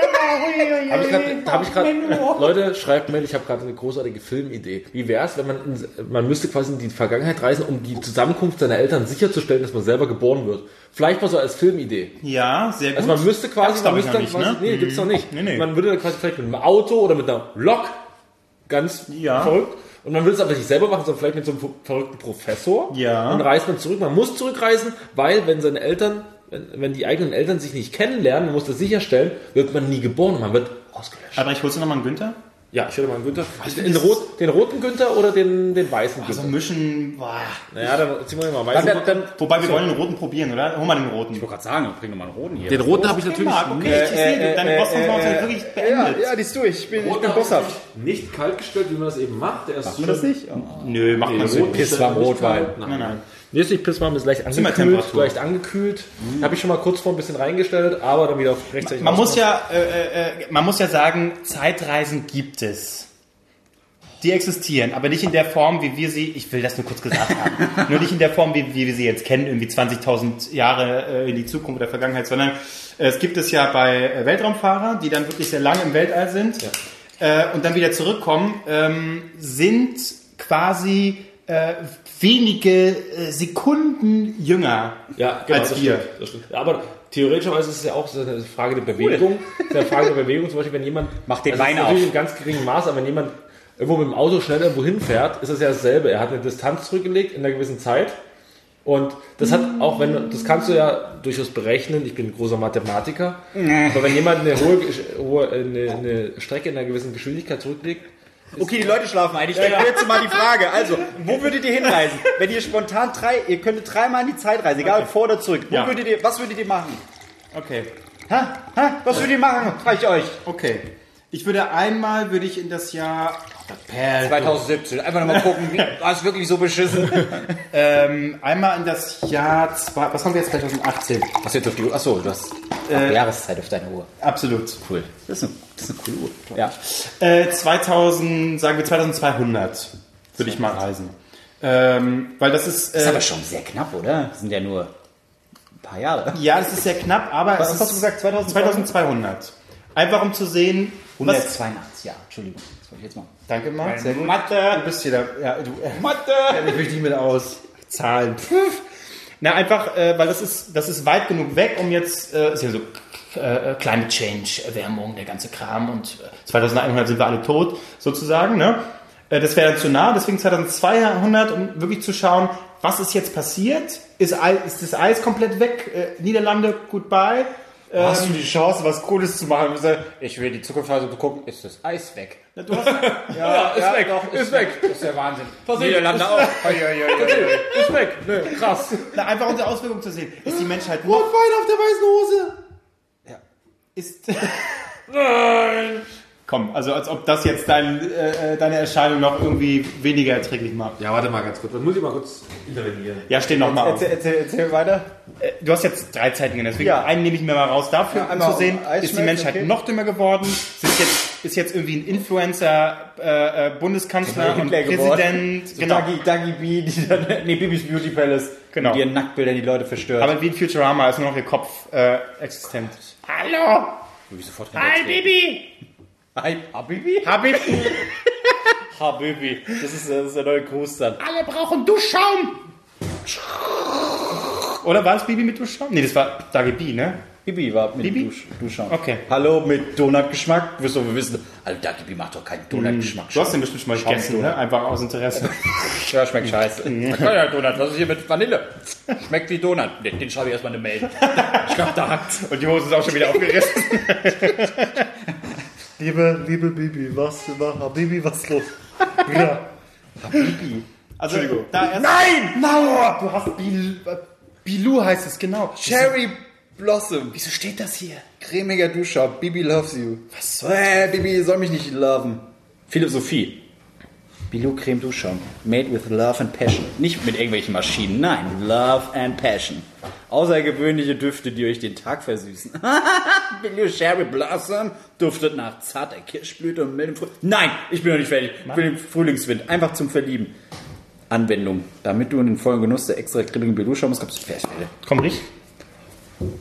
Habe ich gerade, hab ich Leute, schreibt mir, ich habe gerade eine großartige Filmidee. Wie wäre es, wenn man, in, man müsste quasi in die Vergangenheit reisen, um die Zusammenkunft seiner Eltern sicherzustellen, dass man selber geboren wird. Vielleicht mal so als Filmidee. Ja, sehr gut. Also man müsste quasi, man müsste dann nicht, quasi, ne? nee, gibt's noch nicht. Nee, nee. Man würde dann quasi vielleicht mit einem Auto oder mit einer Lok, ganz Ja. verrückt, und man würde es aber nicht selber machen, sondern vielleicht mit so einem verrückten Professor. Ja. Und reist man zurück. Man muss zurückreisen, weil wenn seine Eltern, wenn, wenn die eigenen Eltern sich nicht kennenlernen, man muss das sicherstellen, wird man nie geboren und man wird ausgelöscht. Aber ich holst du nochmal einen Günther? Ja, ich hätte mal einen Günther. Den, rot, den roten Günther oder den, den weißen Also Günther? mischen, boah. Naja, dann ziehen wir mal weißen. dann, dann, Wobei wir wollen den roten probieren, oder? Hol mal den roten. ich wollte gerade sagen, bring doch mal einen roten hier. Den roten habe ich natürlich Marc, okay, ich sehe, deine Boston-Maus ist wirklich beendet. ja, die ist durch. Ich bin, ich bin bosshaft. Nicht kalt gestellt, wie man das eben macht. Der ist Hast du das nicht? Nö, macht man so. Pisswarm nicht Rotwein. kalt. Nein, Nein, nein. Nein. Nee, ist leicht angekühlt. Leicht angekühlt. Habe ich schon mal kurz vor ein bisschen reingestellt, aber dann wieder auf rechtzeitig Man muss ja, äh, äh, man muss ja sagen, Zeitreisen gibt es. Die existieren, aber nicht in der Form, wie wir sie, ich will das nur kurz gesagt haben, nur nicht in der Form, wie, wie wir sie jetzt kennen, irgendwie 20.000 Jahre äh, in die Zukunft oder Vergangenheit, sondern äh, es gibt es ja bei äh, Weltraumfahrern, die dann wirklich sehr lange im Weltall sind äh, und dann wieder zurückkommen, ähm, sind quasi äh, wenige äh, Sekunden jünger Ja, genau, als das wir. stimmt, das stimmt. Aber theoretischerweise ist es ja auch eine Frage der Bewegung. Ist eine Frage der Bewegung. Zum Beispiel, wenn jemand Mach den also Wein ist natürlich auf. in ganz geringem Maß, aber wenn jemand irgendwo mit dem Auto schnell irgendwo hinfährt, ist es ja dasselbe. Er hat eine Distanz zurückgelegt in einer gewissen Zeit. Und das hat auch, wenn das kannst du ja durchaus berechnen. Ich bin ein großer Mathematiker. Aber wenn jemand eine hohe, hohe eine, eine Strecke in einer gewissen Geschwindigkeit zurücklegt, Okay, die Leute schlafen ein. Ich stelle jetzt mal die Frage. Also, wo würdet ihr hinreisen? Wenn ihr spontan drei, ihr könntet dreimal in die Zeit reisen, egal vor oder zurück. Wo Ja. würdet ihr, was würdet ihr machen? Okay. Ha? Ha? Was würdet ihr machen? Frag ich euch. Okay. Ich würde einmal, würde ich in das Jahr Perl, 2017. Einfach nochmal gucken, war es wirklich so beschissen? ähm, einmal in das Jahr, zwei, was haben wir jetzt, 2018? Was jetzt auf die Uhr? Achso, du hast äh, Jahreszeit auf deiner Uhr. Absolut. Cool. Das ist eine, das ist eine coole Uhr. Ja. Äh, 2000, sagen wir 2200 würde ich mal reisen. Ähm, weil das ist, Das ist äh, aber schon sehr knapp, oder? Das sind ja nur ein paar Jahre. ja, das ist sehr knapp, aber Was es hast ist du gesagt, 2200? 2200. Einfach um zu sehen, was, 182 Jahre, Entschuldigung. Das wollte ich jetzt mal. danke Marc, sehr gut. Du Mathe! bist hier da, ja, du, äh, Mathe! ich mich nicht mit aus. Zahlen. Pff. Na, einfach, äh, weil das ist, das ist weit genug weg, um jetzt, äh, ist ja so äh, Climate Change, Erwärmung, der ganze Kram und äh, 2100 sind wir alle tot, sozusagen, ne? Äh, das wäre dann zu nah, deswegen 2200, um wirklich zu schauen, was ist jetzt passiert? Ist, ist das Eis komplett weg? Äh, Niederlande, goodbye. Hast du die Chance, was Cooles zu machen? Ich will die Zukunft also gucken, ist das Eis weg? Du hast, Ja, ist weg, ist weg. Das ist der Wahnsinn. Passiert. Niederlande auch. ist weg. Nö, krass. na, einfach unsere Auswirkungen zu sehen. Ist die Menschheit nur... Wein auf der weißen Hose! Ist... Nein. Komm, also als ob das jetzt dein, äh, äh, deine Erscheinung noch irgendwie weniger erträglich macht. Ja, warte mal ganz kurz. Das muss ich mal kurz intervenieren. Ja, steh noch mal auf. Erzähl, erzähl, erzähl weiter. Äh, Du hast jetzt drei Zeitungen, deswegen Ja. einen nehme ich mir mal raus dafür, Ja, um einmal zu sehen, Eis ist die schmelzen, Menschheit okay. noch dümmer geworden, sind jetzt, ist jetzt irgendwie ein Influencer, äh, äh, Bundeskanzler und Hitler geworden. Präsident, So genau. Dagi, Dagi B, die dann, nee, Bibis Beauty Palace. Genau. Mit ihren Nacktbildern die Leute verstört. Aber wie in Futurama ist nur noch ihr Kopf äh, existent. Hallo! Sofort Hi, Bibi! Hi, Habibi? Habib! Habibi. Das ist, das ist der neue Gruß dann. Alle brauchen Duschschaum! Oder war es Bibi mit Duschschaum? Nee, das war Dagi B, ne? Bibi war mit Bibi? Dusch, Duschschaum. Okay. Hallo mit Donutgeschmack. Wirst du wissen. Also Dagi B macht doch keinen Donutgeschmack. Du hast den bestimmt schon mal gegessen, ne? Einfach aus Interesse. Ja, schmeckt scheiße. ja, Donut, was ist hier mit Vanille? Schmeckt wie Donut. Den, den schreibe ich erstmal eine Mail. Ich glaube, da hat's. Und die Hose ist auch schon wieder aufgerissen. Liebe, liebe Bibi, was, Habibi, was ist los? Also, da erst Nein! No! Du hast Bil, Bilou heißt es, genau. Cherry Blossom. Wieso steht das hier? Cremiger Duschschaum. Bibi loves you. Was soll äh, Bibi soll mich nicht loven. Philosophie. Bilou Creme Duschschaum. Made with love and passion. Nicht mit irgendwelchen Maschinen, nein. Love and passion. Außergewöhnliche Düfte, die euch den Tag versüßen. Bilou Cherry Blossom duftet nach zarter Kirschblüte und mildem Frühling. Nein, ich bin noch nicht fertig. Ich will den Frühlingswind. Einfach zum Verlieben. Anwendung. Damit du in den vollen Genuss der extra grilligen Bilou schaumst, kommst du fertig. Komm, riech.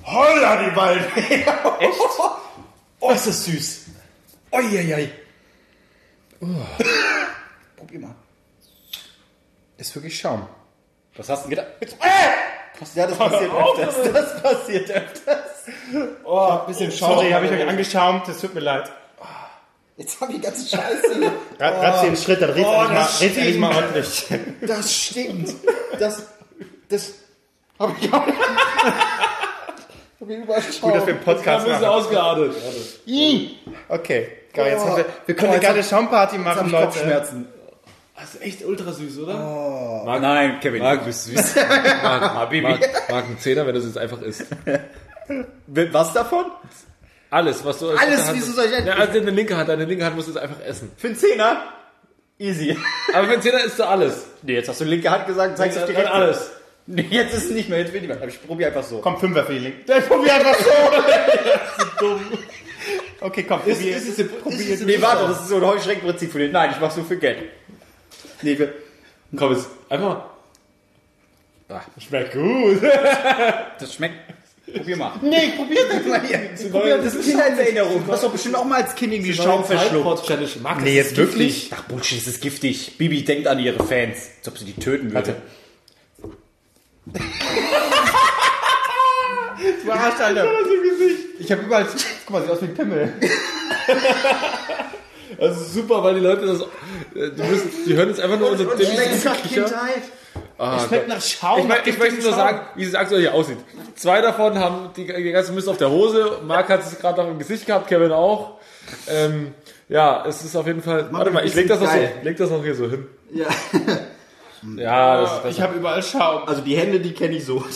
Holla die Wald. Echt? Oh, ist das süß. Uiuiui. Oh. Probier mal. Ist wirklich Schaum. Was hast du gedacht? Ja, das passiert öfters. Das passiert öfters. Oh, bisschen Schaum. Sorry, habe ich euch angeschaumt. Das tut mir leid. Jetzt hab ich die ganze Scheiße. Ratz den Schritt, dann red's Oh, endlich das red's endlich mal ordentlich. Das stinkt. Das, das hab ich auch. hab ich. Gut, dass wir einen Podcast Ein bisschen machen. ausgeartet. Okay, geil, jetzt haben wir, wir können Oh, eine geile Schaumparty machen, Leute. Kopfschmerzen. Das ist echt ultra süß, oder? Nein, Kevin, Marc, du bist süß. Marc, Habibi. Marc, Marc, ein Zehner, wenn du es jetzt einfach isst. Was davon? Alles, was du... Alles, Hand- wieso soll ich- Ja, also deine linke Hand, deine linke Hand musst du jetzt einfach essen. Für einen Zehner? Easy. Aber für einen Zehner isst du alles. Nee, jetzt hast du linke Hand gesagt, zeigst du Dann direkt. alles. Nee, jetzt ist es nicht mehr, jetzt will ich nicht mehr. Aber ich probiere einfach so. Komm, Fünfer für die Link. Ich probier einfach so. Okay, komm, probier. Ist es probier Nee, warte, das ist so ein Heuschreckenprinzip für den. Nein, ich mach's nur für Geld. Nee, wir, Komm, jetzt einfach mal. Schmeckt gut. das schmeckt. Probier mal. Nee, ich probier das. Mal hier. Probier, das ist Kindheitserinnerung. Du hast doch bestimmt auch mal als Kind irgendwie Schaum verschluckt. Das Nee, jetzt wirklich? Ach, Bullshit, das ist giftig. Bibi denkt an ihre Fans. Als ob sie die töten würde. Du Arsch, Alter. Ich hab überall... Guck mal, sieht aus wie ein Pimmel. Das ist super, weil die Leute das. äh, Die, müssen, die hören jetzt einfach nur unser Ding. Ah, Schmeckt nach Schaum. Ich, mein, ich möchte nur Schaum. sagen, wie es aktuell hier aussieht. Zwei davon haben die, die ganze Mist auf der Hose. Marc hat es gerade noch im Gesicht gehabt, Kevin auch. Ähm, ja, es ist auf jeden Fall. Warte mal, ich leg das, noch so, leg das noch hier so hin. Ja. Ja, das, das Ich habe überall Schaum. Also die Hände, die kenne ich so.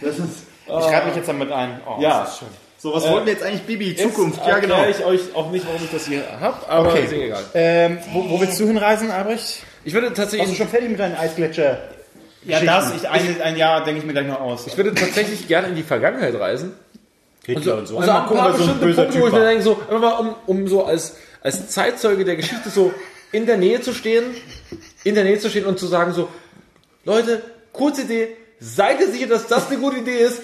Das ist, Ich reibe mich jetzt damit ein. Oh, Ja. das ist schön. So, was wollten wir jetzt eigentlich Bibi? Zukunft, ja genau. erkläre ich euch auch nicht, warum ich das hier hab, aber Okay. ist egal. Ähm, wo, wo willst du hinreisen, Albrecht? Ich würde Warst du tatsächlich, schon fertig mit deinen Eisgletscher? Ja, das. Ich, ein, ein Jahr denke ich mir gleich noch aus. ich würde tatsächlich gerne in die Vergangenheit reisen. Hitler und so. Also Einmal ein gucken, paar was so ein bestimmte böser Punkte, wo ich mir denke, so, einfach mal um, um so als, als Zeitzeuge der Geschichte so in der Nähe zu stehen, in der Nähe zu stehen und zu sagen so, Leute, kurze Idee, seid ihr sicher, dass das eine gute Idee ist?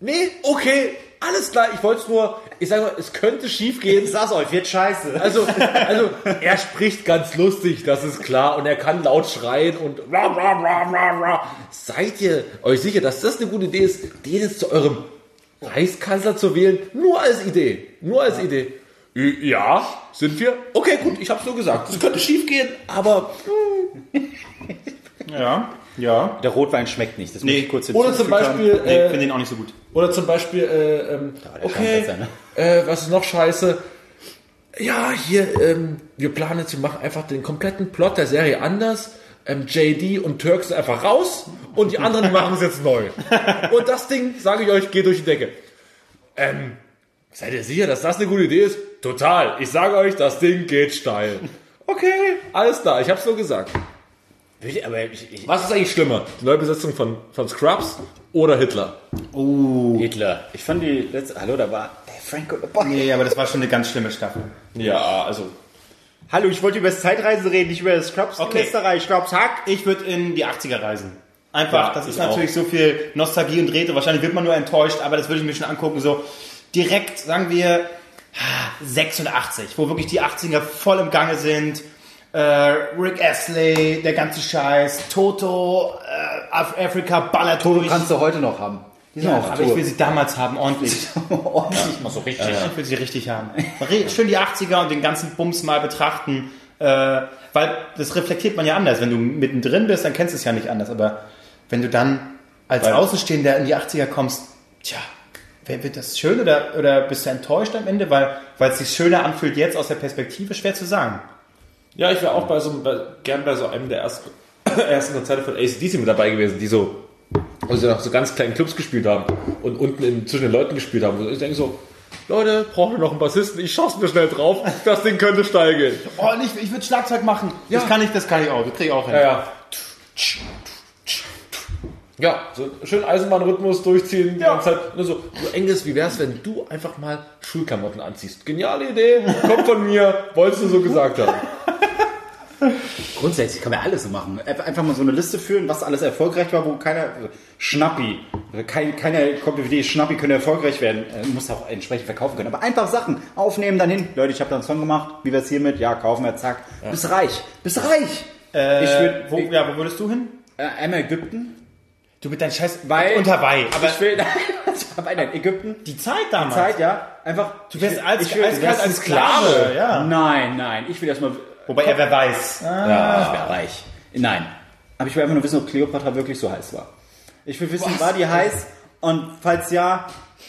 Nee, okay, alles klar, ich wollte es nur, ich sage mal, es könnte schief gehen. Ich sag's euch, wird scheiße. Also, also, er spricht ganz lustig, das ist klar, und er kann laut schreien und. Seid ihr euch sicher, dass das eine gute Idee ist, den jetzt zu eurem Reichskanzler zu wählen? Nur als Idee. Nur als Idee. Äh, Ja, sind wir? Okay, gut, ich hab's nur gesagt. Das könnte schief gehen, aber. Ja, ja. Der Rotwein schmeckt nicht, das muss ich kurz Oder zum. Beispiel, Nee, äh, finde den auch nicht so gut. Oder zum Beispiel, äh, ähm, okay, Scheiße, ne? äh, was ist noch scheiße? Ja, hier, ähm, wir planen jetzt, wir machen einfach den kompletten Plot der Serie anders. Ähm, JD und Turk sind einfach raus und die anderen machen es jetzt neu. Und das Ding, sage ich euch, geht durch die Decke. Ähm, Seid ihr sicher, dass das eine gute Idee ist? Total. Ich sage euch, das Ding geht steil. Okay, alles klar. Ich hab's nur gesagt. Aber ich, ich, Was ist eigentlich schlimmer? Die Neubesetzung von, von Scrubs oder Hitler? Hitler. Ich fand die letzte. Hallo, da war der Franco dabei. Nee, aber das war schon eine ganz schlimme Staffel. Ja, also. Hallo, ich wollte über das Zeitreisen reden, nicht über das Scrubs Okay. Lästerei. Scrubs Hack. Ich würde in die 80er reisen. Einfach, Ja, das ist ich auch. natürlich so viel Nostalgie und Räte. Wahrscheinlich wird man nur enttäuscht, aber das würde ich mir schon angucken. So direkt, sagen wir, 86, wo wirklich die 80er voll im Gange sind. Äh, Rick Astley, der ganze Scheiß, Toto, äh, Af Afrika ballert Toto durch. kannst du heute noch haben. Die sind ja, auch aber ich Tour. will sie damals haben, ordentlich. Ordentlich mal so richtig. Ich will sie richtig haben. Schön die 80er und den ganzen Bums mal betrachten. Äh, weil das reflektiert man ja anders. Wenn du mittendrin bist, dann kennst du es ja nicht anders. Aber wenn du dann als Außenstehender in die 80er kommst, tja, wird das schön oder, oder bist du enttäuscht am Ende? Weil weil es sich schöner anfühlt jetzt aus der Perspektive, schwer zu sagen. Ja, ich wäre auch bei so einem, bei, gern bei so einem der ersten, ersten Konzerte von ACDC mit dabei gewesen, die so, also noch so ganz kleinen Clubs gespielt haben und unten in, zwischen den Leuten gespielt haben. Ich denke so, Leute, brauchen wir noch einen Bassisten? Ich schaff's mir schnell drauf. Das Ding könnte steil gehen. Oh, ich, ich würde Schlagzeug machen. Das kann ich, das kann ich auch. Das krieg ich auch hin. Ja, ja. Ja, so schön Eisenbahnrhythmus durchziehen die ganze Zeit. Nur so, so Engels, wie wär's, wenn du einfach mal Schulklamotten anziehst? Geniale Idee, kommt von mir, wolltest du so gesagt haben. Grundsätzlich kann man alles so machen. Einfach mal so eine Liste führen, was alles erfolgreich war, wo keiner. Schnappi. Kein, keiner kommt auf die Idee, Schnappi könnte erfolgreich werden. Äh, Muss auch entsprechend verkaufen können. Aber einfach Sachen aufnehmen, dann hin. Leute, ich habe da einen Song gemacht. Wie wär's hiermit? Ja, kaufen wir, zack. Bist reich. Bist reich. Äh, würd- wo, ja, wo würdest du hin? Äh, einmal Ägypten. Du mit deinem Scheiß Weil- und Hawaii. Aber ich will. habe einen Ägypten. die Zeit damals. Zeit, ja. Einfach. Du wärst als, ich will, als, als, als Sklave. Ja. Nein, nein. Ich will erstmal. Wobei er wer weiß. Ja, ich wäre reich. Nein. Aber ich will einfach nur wissen, ob Cleopatra wirklich so heiß war. Ich will wissen, war die heiß? Und falls ja,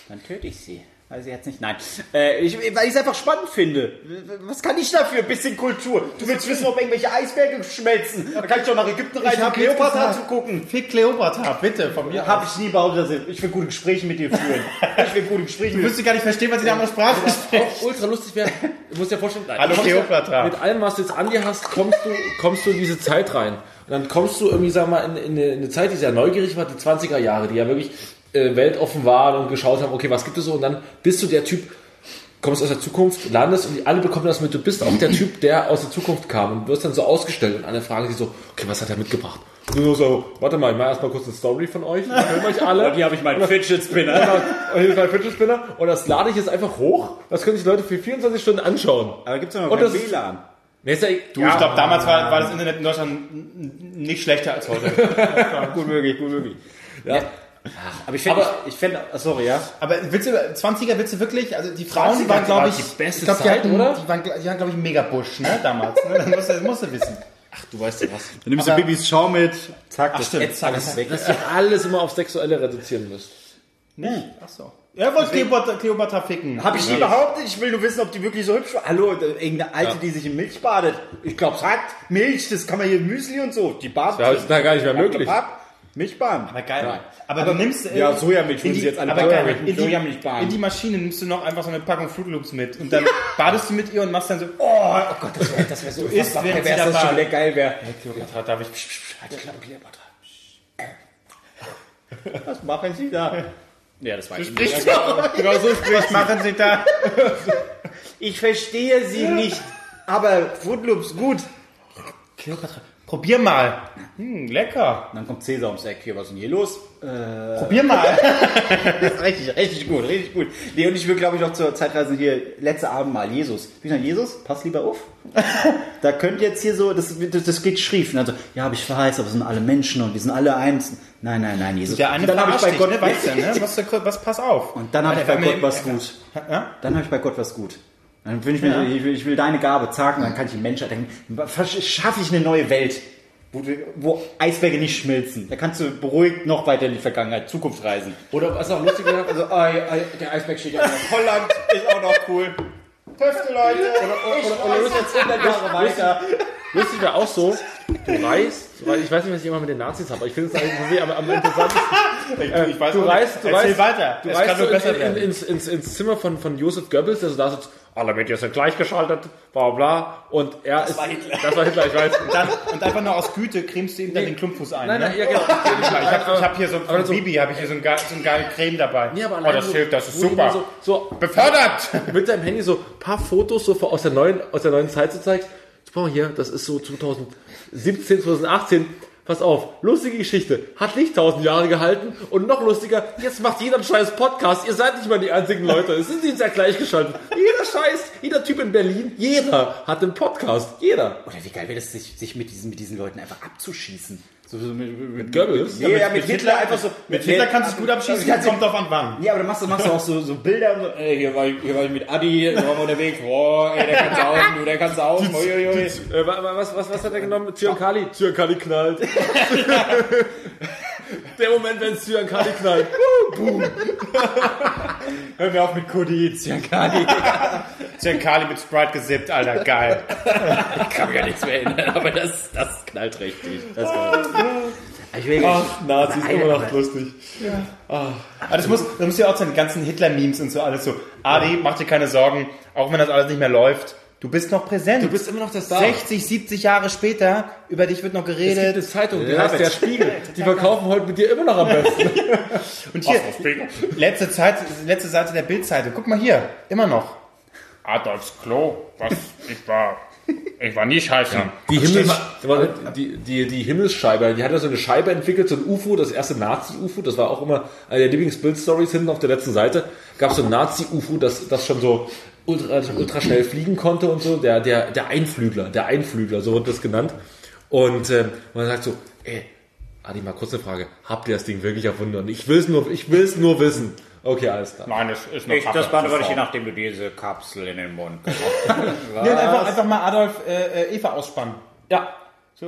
dann töte ich sie. Weiß ich jetzt nicht. Nein. Äh, ich, weil ich es einfach spannend finde. Was kann ich dafür? Bisschen Kultur. Du willst wissen, ob irgendwelche Eisberge schmelzen. Da kann ich doch nach Ägypten reisen, um hab Cleopatra zu gucken. Fick Kleopatra, bitte, von mir. Habe ich nie behauptet, dass ich, will gute Gespräche mit dir führen. Ich will gute Gespräche Du müsstest gar nicht verstehen, was sie da andere Sprache spricht. ultra lustig wäre, du musst dir vorstellen, nein, Hallo Kleopatra. Mit allem, was du jetzt an dir hast, kommst du, kommst du in diese Zeit rein. Und dann kommst du irgendwie, sag mal, in, in, eine, in eine Zeit, die sehr neugierig war, die 20er Jahre, die ja wirklich äh, weltoffen waren und geschaut haben, okay, was gibt es so? Und dann bist du der Typ, kommst aus der Zukunft, landest und die alle bekommen das mit, du bist auch der Typ, der aus der Zukunft kam und wirst dann so ausgestellt und alle fragen sich so, okay, was hat er mitgebracht? Und du so, warte mal, ich mache erstmal kurz eine Story von euch, dann hören euch alle. Und hier habe ich meinen Fidget Spinner. Und hier ist mein Fidget Spinner und das lade ich jetzt einfach hoch. Das können sich Leute für 24 Stunden anschauen. Aber gibt es noch Und kein das- WLAN? Nee, ist ja, Du, ich glaube, damals war, war das Internet in Deutschland nicht schlechter als heute. Gut möglich, gut möglich. ja. Aber ich Aber- ich, ich ah, sorry, ja. Aber willst du, 20er willst du wirklich, also die Frauen, die 20er waren, glaube ich, die beste ich glaub, die Zeit, hatten, oder? Die waren, die waren glaube ich, mega Busch, ne, damals. Ne? Das musst du, das musst du wissen. Du weißt ja was. Dann nimmst Aber- du Bibis Schau mit, zack, Ach, das stimmt. ätzt alles weg. Dass ihr alles immer auf Sexuelle reduzieren müsst. Nee, ach so. Er wollte Kleopatra, Kleopatra ficken. Habe ich nie behauptet, ich will nur wissen, ob die wirklich so hübsch war. Hallo, irgendeine Alte, die sich in Milch badet. Ich glaube, es hat Milch, das kann man hier Müsli und so. Die badet. Ja, ist da gar nicht mehr möglich. Milchbahn. Aber geil. Aber, du nimmst... äh, Ja, Sojamilch in würden die- sie jetzt alle aber geil, in die, Sojamilchbahn. in die Maschine nimmst du noch einfach so eine Packung Fruit Loops mit. Und dann badest du mit ihr und machst dann so, oh, oh Gott, das wäre das wär so du isst, sie da das schon wieder geil wäre. Kleopatra, darf ich... Psch, psch, psch, Halt die Klappe, Kleopatra. Was machen Sie da? Ja, das war ich. Genau so spricht. Was machen sie da? Ich verstehe Sie nicht. Aber Fruit Loops, gut. Kleopatra, probier mal. Hm, lecker. Dann kommt Cäsar ums Eck. Hier, was ist denn hier los? Probier mal. richtig, richtig gut, richtig gut. Nee, und ich will, glaube ich, noch zur Zeitreise hier, letzte Abend mal Jesus. Wie denn Jesus? Pass lieber auf. da könnt jetzt hier so, das, das, das geht schrief. Und dann so, ja, aber ich weiß, aber es sind alle Menschen und wir sind alle eins. Nein, nein, nein, Jesus. Der eine dann habe ich bei dich, Gott ne? Weißt du, ne? Was, was, pass auf. Und dann habe ich bei Gott was gut. Ja? Dann habe ich bei Gott was gut. Dann will ich, mir, ich, will, ich will deine Gabe zagen, dann kann ich die Menschheit denken, schaffe ich eine neue Welt, wo, du- wo Eisberge nicht schmilzen. Da kannst du beruhigt noch weiter in die Vergangenheit, Zukunft reisen. Oder was auch lustig wäre, Also, ei, der Eisberg steht ja noch. Holland ist auch noch cool. Töfte, Leute. ich oder, oder, jetzt 100 Jahre weiter. lustig wäre auch so, du reist, du ich weiß nicht, was ich immer mit den Nazis habe, aber ich finde es eigentlich am, am interessantesten. Ich, ich weiß Du auch nicht. reist, du reist, weiter. Du reist so in, in, ins, ins, ins Zimmer von, von Josef Goebbels, der so da sitzt, alle Medien sind gleichgeschaltet, bla bla bla. Und er das ist. war Hitler. Das war Hitler, ich weiß. Und, dann, und einfach nur aus Güte cremst du ihm dann den Klumpfuß ein. Nein, ne? nein, ja, genau. Ich habe ich hab hier so Aber von so- Bibi, habe ich hier so ein, geil, so ein geile Creme dabei. Nee, aber oh, das so- hilft, das ist super. So, so Befördert! mit deinem Handy so ein paar Fotos so aus der neuen, aus der neuen Zeit so zeigst. Guck mal hier, das ist so 2017, 2018. Pass auf, lustige Geschichte. Hat nicht tausend Jahre gehalten und noch lustiger, jetzt macht jeder einen scheiß Podcast. Ihr seid nicht mal die einzigen Leute. Es sind jetzt ja gleichgeschaltet. Jeder Scheiß, jeder Typ in Berlin, jeder hat einen Podcast. Jeder. Oder wie geil wäre das, sich, sich mit, diesen, mit diesen Leuten einfach abzuschießen. So, so mit, mit, Goebbels? Nee, ja, mit, Hitler, einfach so. Mit Hitler kannst du es gut abschießen, du- kommt drauf an wann. Ja, aber dann machst du, machst du auch so, so Bilder und so, ey, hier war, ich- hier war ich mit Adi, da waren wir unterwegs, boah, ey, der kann's auch, du, der kann's auch, uiuiui. Äh, wa- wa- was, was, was hat er genommen? Zyankali. Zyankali knallt. Der Moment, wenn Zyankali knallt. Hör mir auf mit Kudi, Ziankani. Kali mit Sprite gesippt, Alter, geil. Ich kann mich ja nichts mehr erinnern, aber das, das knallt richtig. Das knallt. Ich will Ach, Nazis, Nein, immer noch lustig. Aber das muss, das muss ja auch sein, die ganzen Hitler-Memes und so alles so. Adi, mach dir keine Sorgen, auch wenn das alles nicht mehr läuft. Du bist noch präsent. Du bist immer noch der Star. 60, 70 Jahre später, über dich wird noch Es gibt eine geredet. Zeitung, die heißt Der Spiegel. Die verkaufen heute mit dir immer noch am besten. Und hier, letzte, Zeit, letzte Seite der Bildzeitung. Guck mal hier, immer noch. Adolfs Klo, was, ich war, ich war nie scheiße. Die, Himmels, die, die, die Himmelsscheibe, die hat ja so eine Scheibe entwickelt, so ein UFO, das erste Nazi-UFO, das war auch immer eine der Lieblingsbild-Stories hinten auf der letzten Seite. Gab es so ein Nazi-UFO, das, das schon so ultra, ultra schnell fliegen konnte und so, der, der, der Einflügler, der Einflügler, so wird das genannt. Und ähm, man sagt so, ey, Adi, mal kurz eine Frage, habt ihr das Ding wirklich erfunden? Und ich will es nur, ich will es nur wissen. Okay, alles klar. Nein, das ist noch Ich, das beantworte ich je nachdem du diese Kapsel in den Mund Ja, einfach, einfach mal Adolf äh, äh, Eva ausspannen. Ja,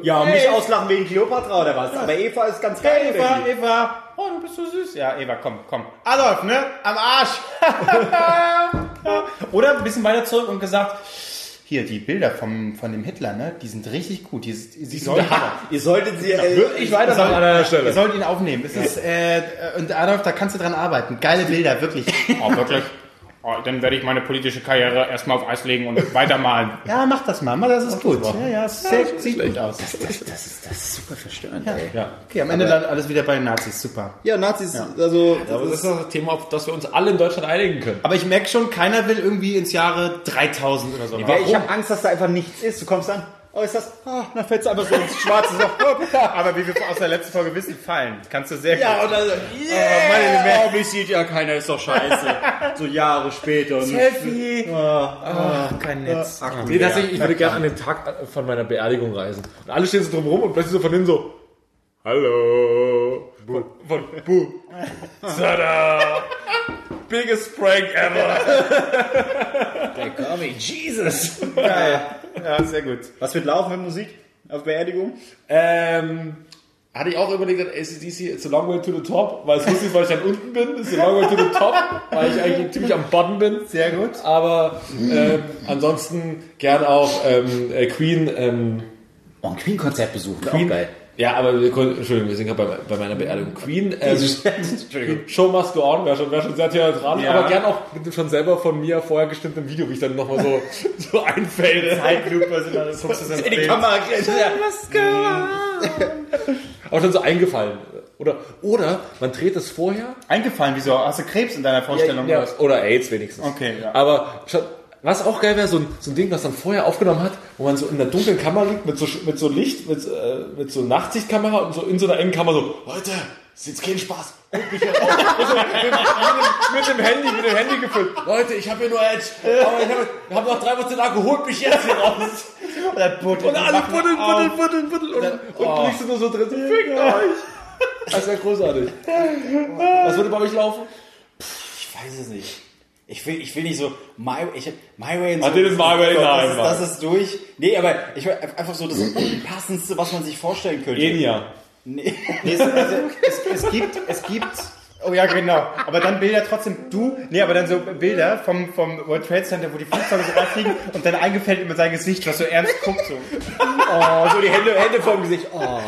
Ja, und mich auslachen wegen Kleopatra oder was? Aber Eva ist ganz geil. Eva, wirklich. Eva, oh, du bist so süß. Ja, Eva, komm, komm. Adolf, ne? Am Arsch. Oder ein bisschen weiter zurück und gesagt, hier, die Bilder vom, von dem Hitler, ne? Die sind richtig gut. Die, die, die sollen, Ihr solltet sie... Äh, ich weitermachen an einer Ihr Stelle. sollt ihn aufnehmen. Es ist, äh, und Adolf, da kannst du dran arbeiten. Geile Bilder, wirklich. Oh, wirklich? Oh, dann werde ich meine politische Karriere erstmal auf Eis legen und weitermalen. Ja, mach das mal. Mach, Das ist gut. Ja, ja, es sieht, sieht gut aus. das, das, ist, das ist super verstörend, ey. Ja. Okay, am Ende dann alles wieder bei den Nazis. Super. Ja, Nazis, also... Aber das ist das Thema, auf das wir uns alle in Deutschland einigen können. Aber ich merke schon, keiner will irgendwie ins Jahre 3000 oder so. Ja, ich habe Angst, dass da einfach nichts ist. Du kommst an, oh, ist das... Oh, dann fällt es einfach so ins Schwarze. So, oh, Aber wie wir aus der letzten Folge wissen, fallen. Kannst du sehr ja, gut. und dann so, yeah, oh, mich sieht ja keiner, ist doch scheiße. so Jahre später. Und Selfie. Oh, kein Netz. Nee, tatsächlich, ich würde gerne an den Tag von meiner Beerdigung reisen. Und alle stehen so drumherum und plötzlich so von innen so, Hallo. Von, von Bu. Tada. Biggest prank ever. They call me Jesus. Geil. Ja, sehr gut. Was wird laufen mit Musik auf Beerdigung? Ähm, hatte ich auch überlegt, dass ACDC It's a long way to the top, weil es lustig ist, weil ich dann unten bin. It's a long way to the top, weil ich eigentlich ziemlich am Bottom bin. Sehr gut. Aber ähm, ansonsten gern auch ähm, äh, Queen. Ähm, Oh, ein Queen-Konzert besuchen, Queen. auch geil. Ja, aber wir Entschuldigung, wir sind gerade bei, bei meiner Beerdigung. Queen, ähm. Show must go on, wäre schon, wär schon sehr theatralisch, Ja. aber gern auch mit dem schon selber von mir vorher gestimmten Video, wie ich dann nochmal so, so einfade. Zeitlupe sind alles. Guckst du so ins In die Bild. Kamera. Auch schon so eingefallen. Oder, oder man dreht es vorher. Eingefallen, wieso? Hast du Krebs in deiner Vorstellung? Ja, oder was? oder AIDS wenigstens. Okay, ja. Aber schon, was auch geil wäre, so ein, so ein Ding, was man vorher aufgenommen hat, wo man so in der dunklen Kammer liegt, mit so, mit so Licht, mit, äh, mit so Nachtsichtkamera und so in so einer engen Kammer so, Leute, ist jetzt kein Spaß. Holt mich hier raus. Und so, mit, mit, dem- mit dem Handy, mit dem Handy gefüllt. Leute, ich habe hier nur Edge. Aber ich habe hab noch drei Prozent Akku. Holt mich jetzt hier raus. Oder Buddel. Und alle buddeln, buddeln, buddeln, buddeln. Und, und liegst du nur so drin. So, fickt euch. Das wäre großartig. Was würde bei euch laufen? Ich weiß es nicht. Ich will, ich will nicht so My, ich, my Way so. Ah, das ist My Way, das, nein, ist, das ist durch. Nee, aber ich will einfach so das passendste, was man sich vorstellen könnte. Enya. Nee. Nee, es, also, es, es gibt, es gibt Oh ja, genau. Aber dann Bilder trotzdem, du, nee, aber dann so Bilder vom, vom World Trade Center, wo die Flugzeuge so reinfliegen und dann eingefällt über sein Gesicht, was so ernst guckt. So. Oh, so die Hände, Hände vorm Gesicht. Oh.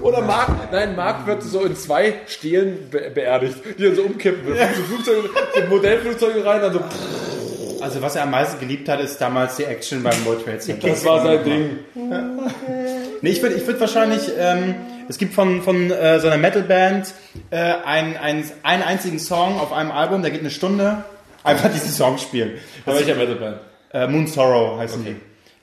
Oder Marc, nein, Marc wird so in zwei Stelen be beerdigt, die dann so umkippen. Fliegen So, Flugzeuge, so Modellflugzeuge rein, dann so, Also was er am meisten geliebt hat, ist damals die Action beim World Trade Center. das war sein Ding. Nee, ich würde ich würd wahrscheinlich, ähm, es gibt von, von äh, so einer Metalband äh, einen, einen, einen einzigen Song auf einem Album, der geht eine Stunde, einfach diesen Song spielen. Bei welcher Metalband? Äh, Moon Sorrow heißen die.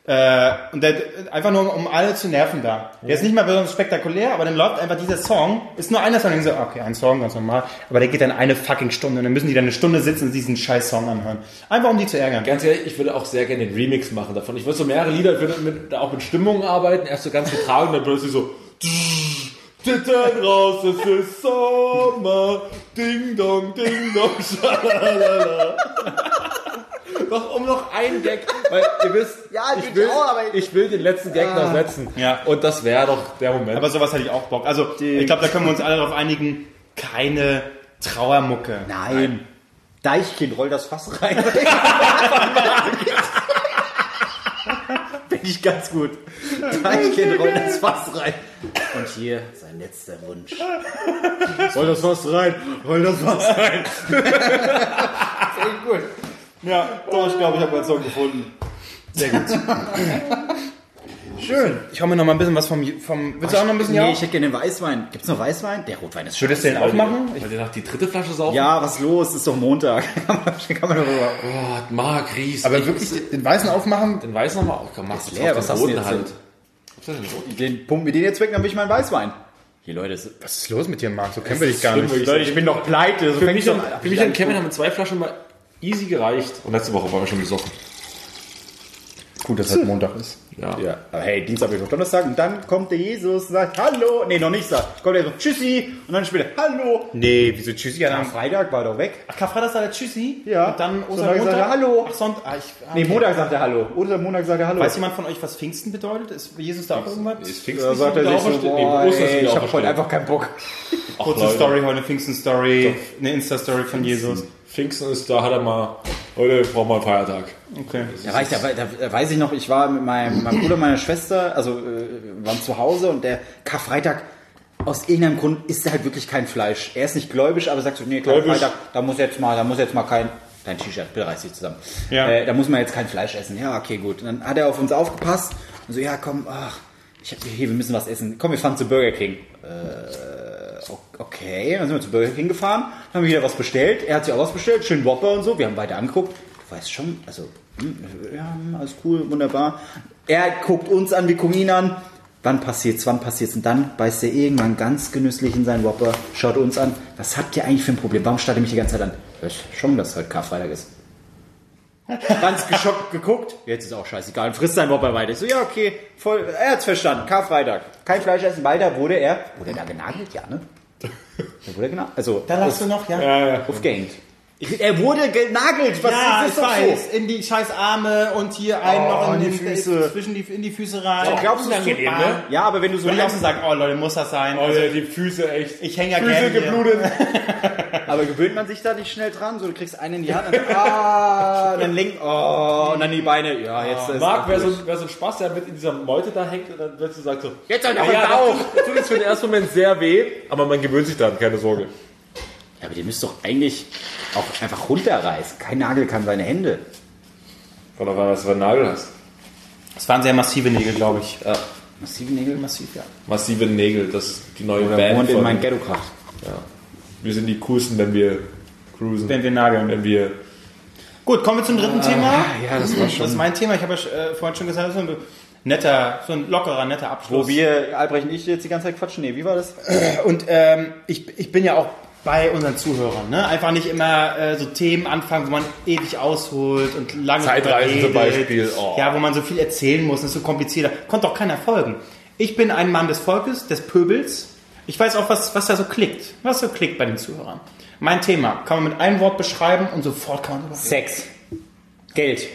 Äh, und der, einfach nur, um alle zu nerven da. Der ist nicht mal besonders spektakulär, aber dann läuft einfach dieser Song, ist nur einer Song, und dann so, okay, ein Song, ganz normal, aber der geht dann eine fucking Stunde und dann müssen die dann eine Stunde sitzen und diesen scheiß Song anhören. Einfach um die zu ärgern. Ganz ehrlich, ich würde auch sehr gerne den Remix machen davon. Ich würde so mehrere Lieder, ich würde mit, auch mit Stimmungen arbeiten, erst so ganz getragen, dann plötzlich so, Titten raus, es ist Sommer, Ding Dong, Ding Dong, schalalala. noch, um noch einen Gag, weil ihr wisst, Ja, ich, will, auch, aber- ich will den letzten Gag noch setzen. Ja. Und das wäre doch der Moment. Aber sowas hätte ich auch Bock. Also, ich glaube, da können wir uns alle darauf einigen, keine Trauermucke. Nein. Deichkind, roll das Fass rein. Finde ich ganz gut. Deichkind, roll das Fass rein. Und hier sein letzter Wunsch. Roll das Fass rein, roll das Fass rein. gut. Ja, doch, ich glaube, ich habe meinen Song gefunden. Schön. Ich hau mir noch mal ein bisschen was vom... vom willst du auch noch ein bisschen Nee, ja? ich hätte gerne den Weißwein. Gibt's noch Weißwein? Der Rotwein ist Würdest du den aufmachen? Ich, Wollt ihr noch die dritte Flasche saufen? Ja, was los? Ist doch Montag. kann man, kann man darüber. Gott, Marc Ries. aber ich- wirklich den weißen aufmachen? Den weiß noch mal. Komm, mach's leer, was hast du jetzt Hand. Den pumpen wir den jetzt weg, dann will ich meinen Weißwein. Hier, Leute, Was ist los mit dir, Marc? So kennen wir dich gar schlimm, nicht. Leute, ich bin doch pleite. So Für mich, und, doch- für mich und Kevin haben zwei Flaschen mal easy gereicht. Und letzte Woche waren wir schon besoffen. Gut, dass heute Montag ist. Ja. Ja, aber hey, Dienstag, Mittwoch, Donnerstag und dann kommt der Jesus, sagt Hallo. Nee, noch nicht sagt. Kommt er so Tschüssi und dann später Hallo. Nee, wieso Tschüssi? Am Freitag war er doch weg. Ach, Karfreitag sagt er Tschüssi? Ja. Und dann Ostermontag? sagt er Hallo. Ach, Sonntag. Ah, ich, ah, Nee. Montag sagt er Hallo. Oder Montag sagt er Hallo. Weiß jemand von euch, was Pfingsten bedeutet? Ist Jesus da auch irgendwas? Ist fix da sagt er sich so, boah, ey, ich habe heute einfach keinen Bock. Kurze. Story, heute eine Pfingsten-Story, eine Insta-Story von Jesus. Pfingsten ist da, hat er mal. Heute brauchen wir einen Feiertag. Okay. Da, war ich, da, da, da weiß ich noch, ich war mit meinem, meinem Bruder und meiner Schwester, also äh, waren zu Hause und der Karfreitag, aus irgendeinem Grund isst er halt wirklich kein Fleisch. Er ist nicht gläubisch, aber sagt so, nee. Karfreitag, da muss jetzt mal, da muss jetzt mal kein, dein T-Shirt, bitte reiß dich zusammen. Ja. Äh, da muss man jetzt kein Fleisch essen. Ja, okay, gut. Und dann hat er auf uns aufgepasst und so, ja, komm, ach, ich hab, hier, wir müssen was essen. Komm, wir fahren zu Burger King. Äh, okay, dann sind wir zu Burger King gefahren, haben wieder was bestellt. Er hat sich auch was bestellt, schön Whopper und so. Wir haben beide angeguckt. Du weißt schon, also, hm, ja, alles cool, wunderbar. Er guckt uns an, wir gucken ihn an. Wann passiert's, wann passiert's? Und dann beißt er irgendwann ganz genüsslich in seinen Whopper, schaut uns an. Was habt ihr eigentlich für ein Problem? Warum starrt ihr mich die ganze Zeit an? Weiß schon, dass heute Karfreitag ist. Ganz geschockt geguckt. Jetzt ist auch scheißegal. Und frisst sein Whopper weiter. Ich so, ja, okay, voll. Er hat's verstanden. Karfreitag. Kein Fleisch essen. Weiter wurde er. Wurde er da genagelt? Ja, ne? Da wurde er genagelt. Also, Da lachst du noch, ja? aufgehängt. Er wurde genagelt. Was Ja, ist ich das doch weiß. In die scheiß Arme und hier einen Oh, noch in, in die den Füße. zwischen die, in die Füße rein. so? Glaubst du, weh? ne? Ja, aber wenn du so ich auch lang so sagen, oh Leute, muss das sein? Oh, Also, ja, die Füße echt. ich hänge ja Füße gerne hier. geblutet. Aber gewöhnt man sich da nicht schnell dran? So, du kriegst einen in die Hand, dann, ah, dann lenkt, oh, und dann die Beine, ja, jetzt ist Marc, wäre so, wär so ein Spaß, der mit in dieser Meute da hängt und dann wird du sagt so, Jetzt soll doch ja, ja, das auch. tut, das tut jetzt für den ersten Moment sehr weh, aber man gewöhnt sich dann, keine Sorge. Ja, aber der müsste doch eigentlich auch einfach runterreißen. Kein Nagel kann seine Hände. Von der was du für einen Nagel hast. Das waren sehr massive Nägel, glaube ich. Ja. Massive Nägel? Massiv, ja. Massive Nägel, das ist die neue Oder Band. wohnt in mein Ghetto-Kracht. ja. Wir sind die coolsten, wenn wir cruisen. Wenn wir nageln. wenn wir Gut, kommen wir zum dritten Thema. Ja, das war Das ist mein Thema. Ich habe ja äh, vorhin schon gesagt, das ist so ein netter, so ein lockerer, netter Abschluss. Wo wir, Albrecht und ich, jetzt die ganze Zeit quatschen. Nee, wie war das? Und ähm, ich, ich bin ja auch bei unseren Zuhörern. Ne? Einfach nicht immer äh, so Themen anfangen, wo man ewig ausholt und lange Zeitreisen zum. Beispiel, oh. Ja, wo man so viel erzählen muss, das ist so komplizierter. Konnte auch keiner folgen. Ich bin ein Mann des Volkes, des Pöbels. Ich weiß auch, was, was da so klickt. Was so klickt bei den Zuhörern. Mein Thema kann man mit einem Wort beschreiben und sofort kann man drüber reden. Sex. Geld.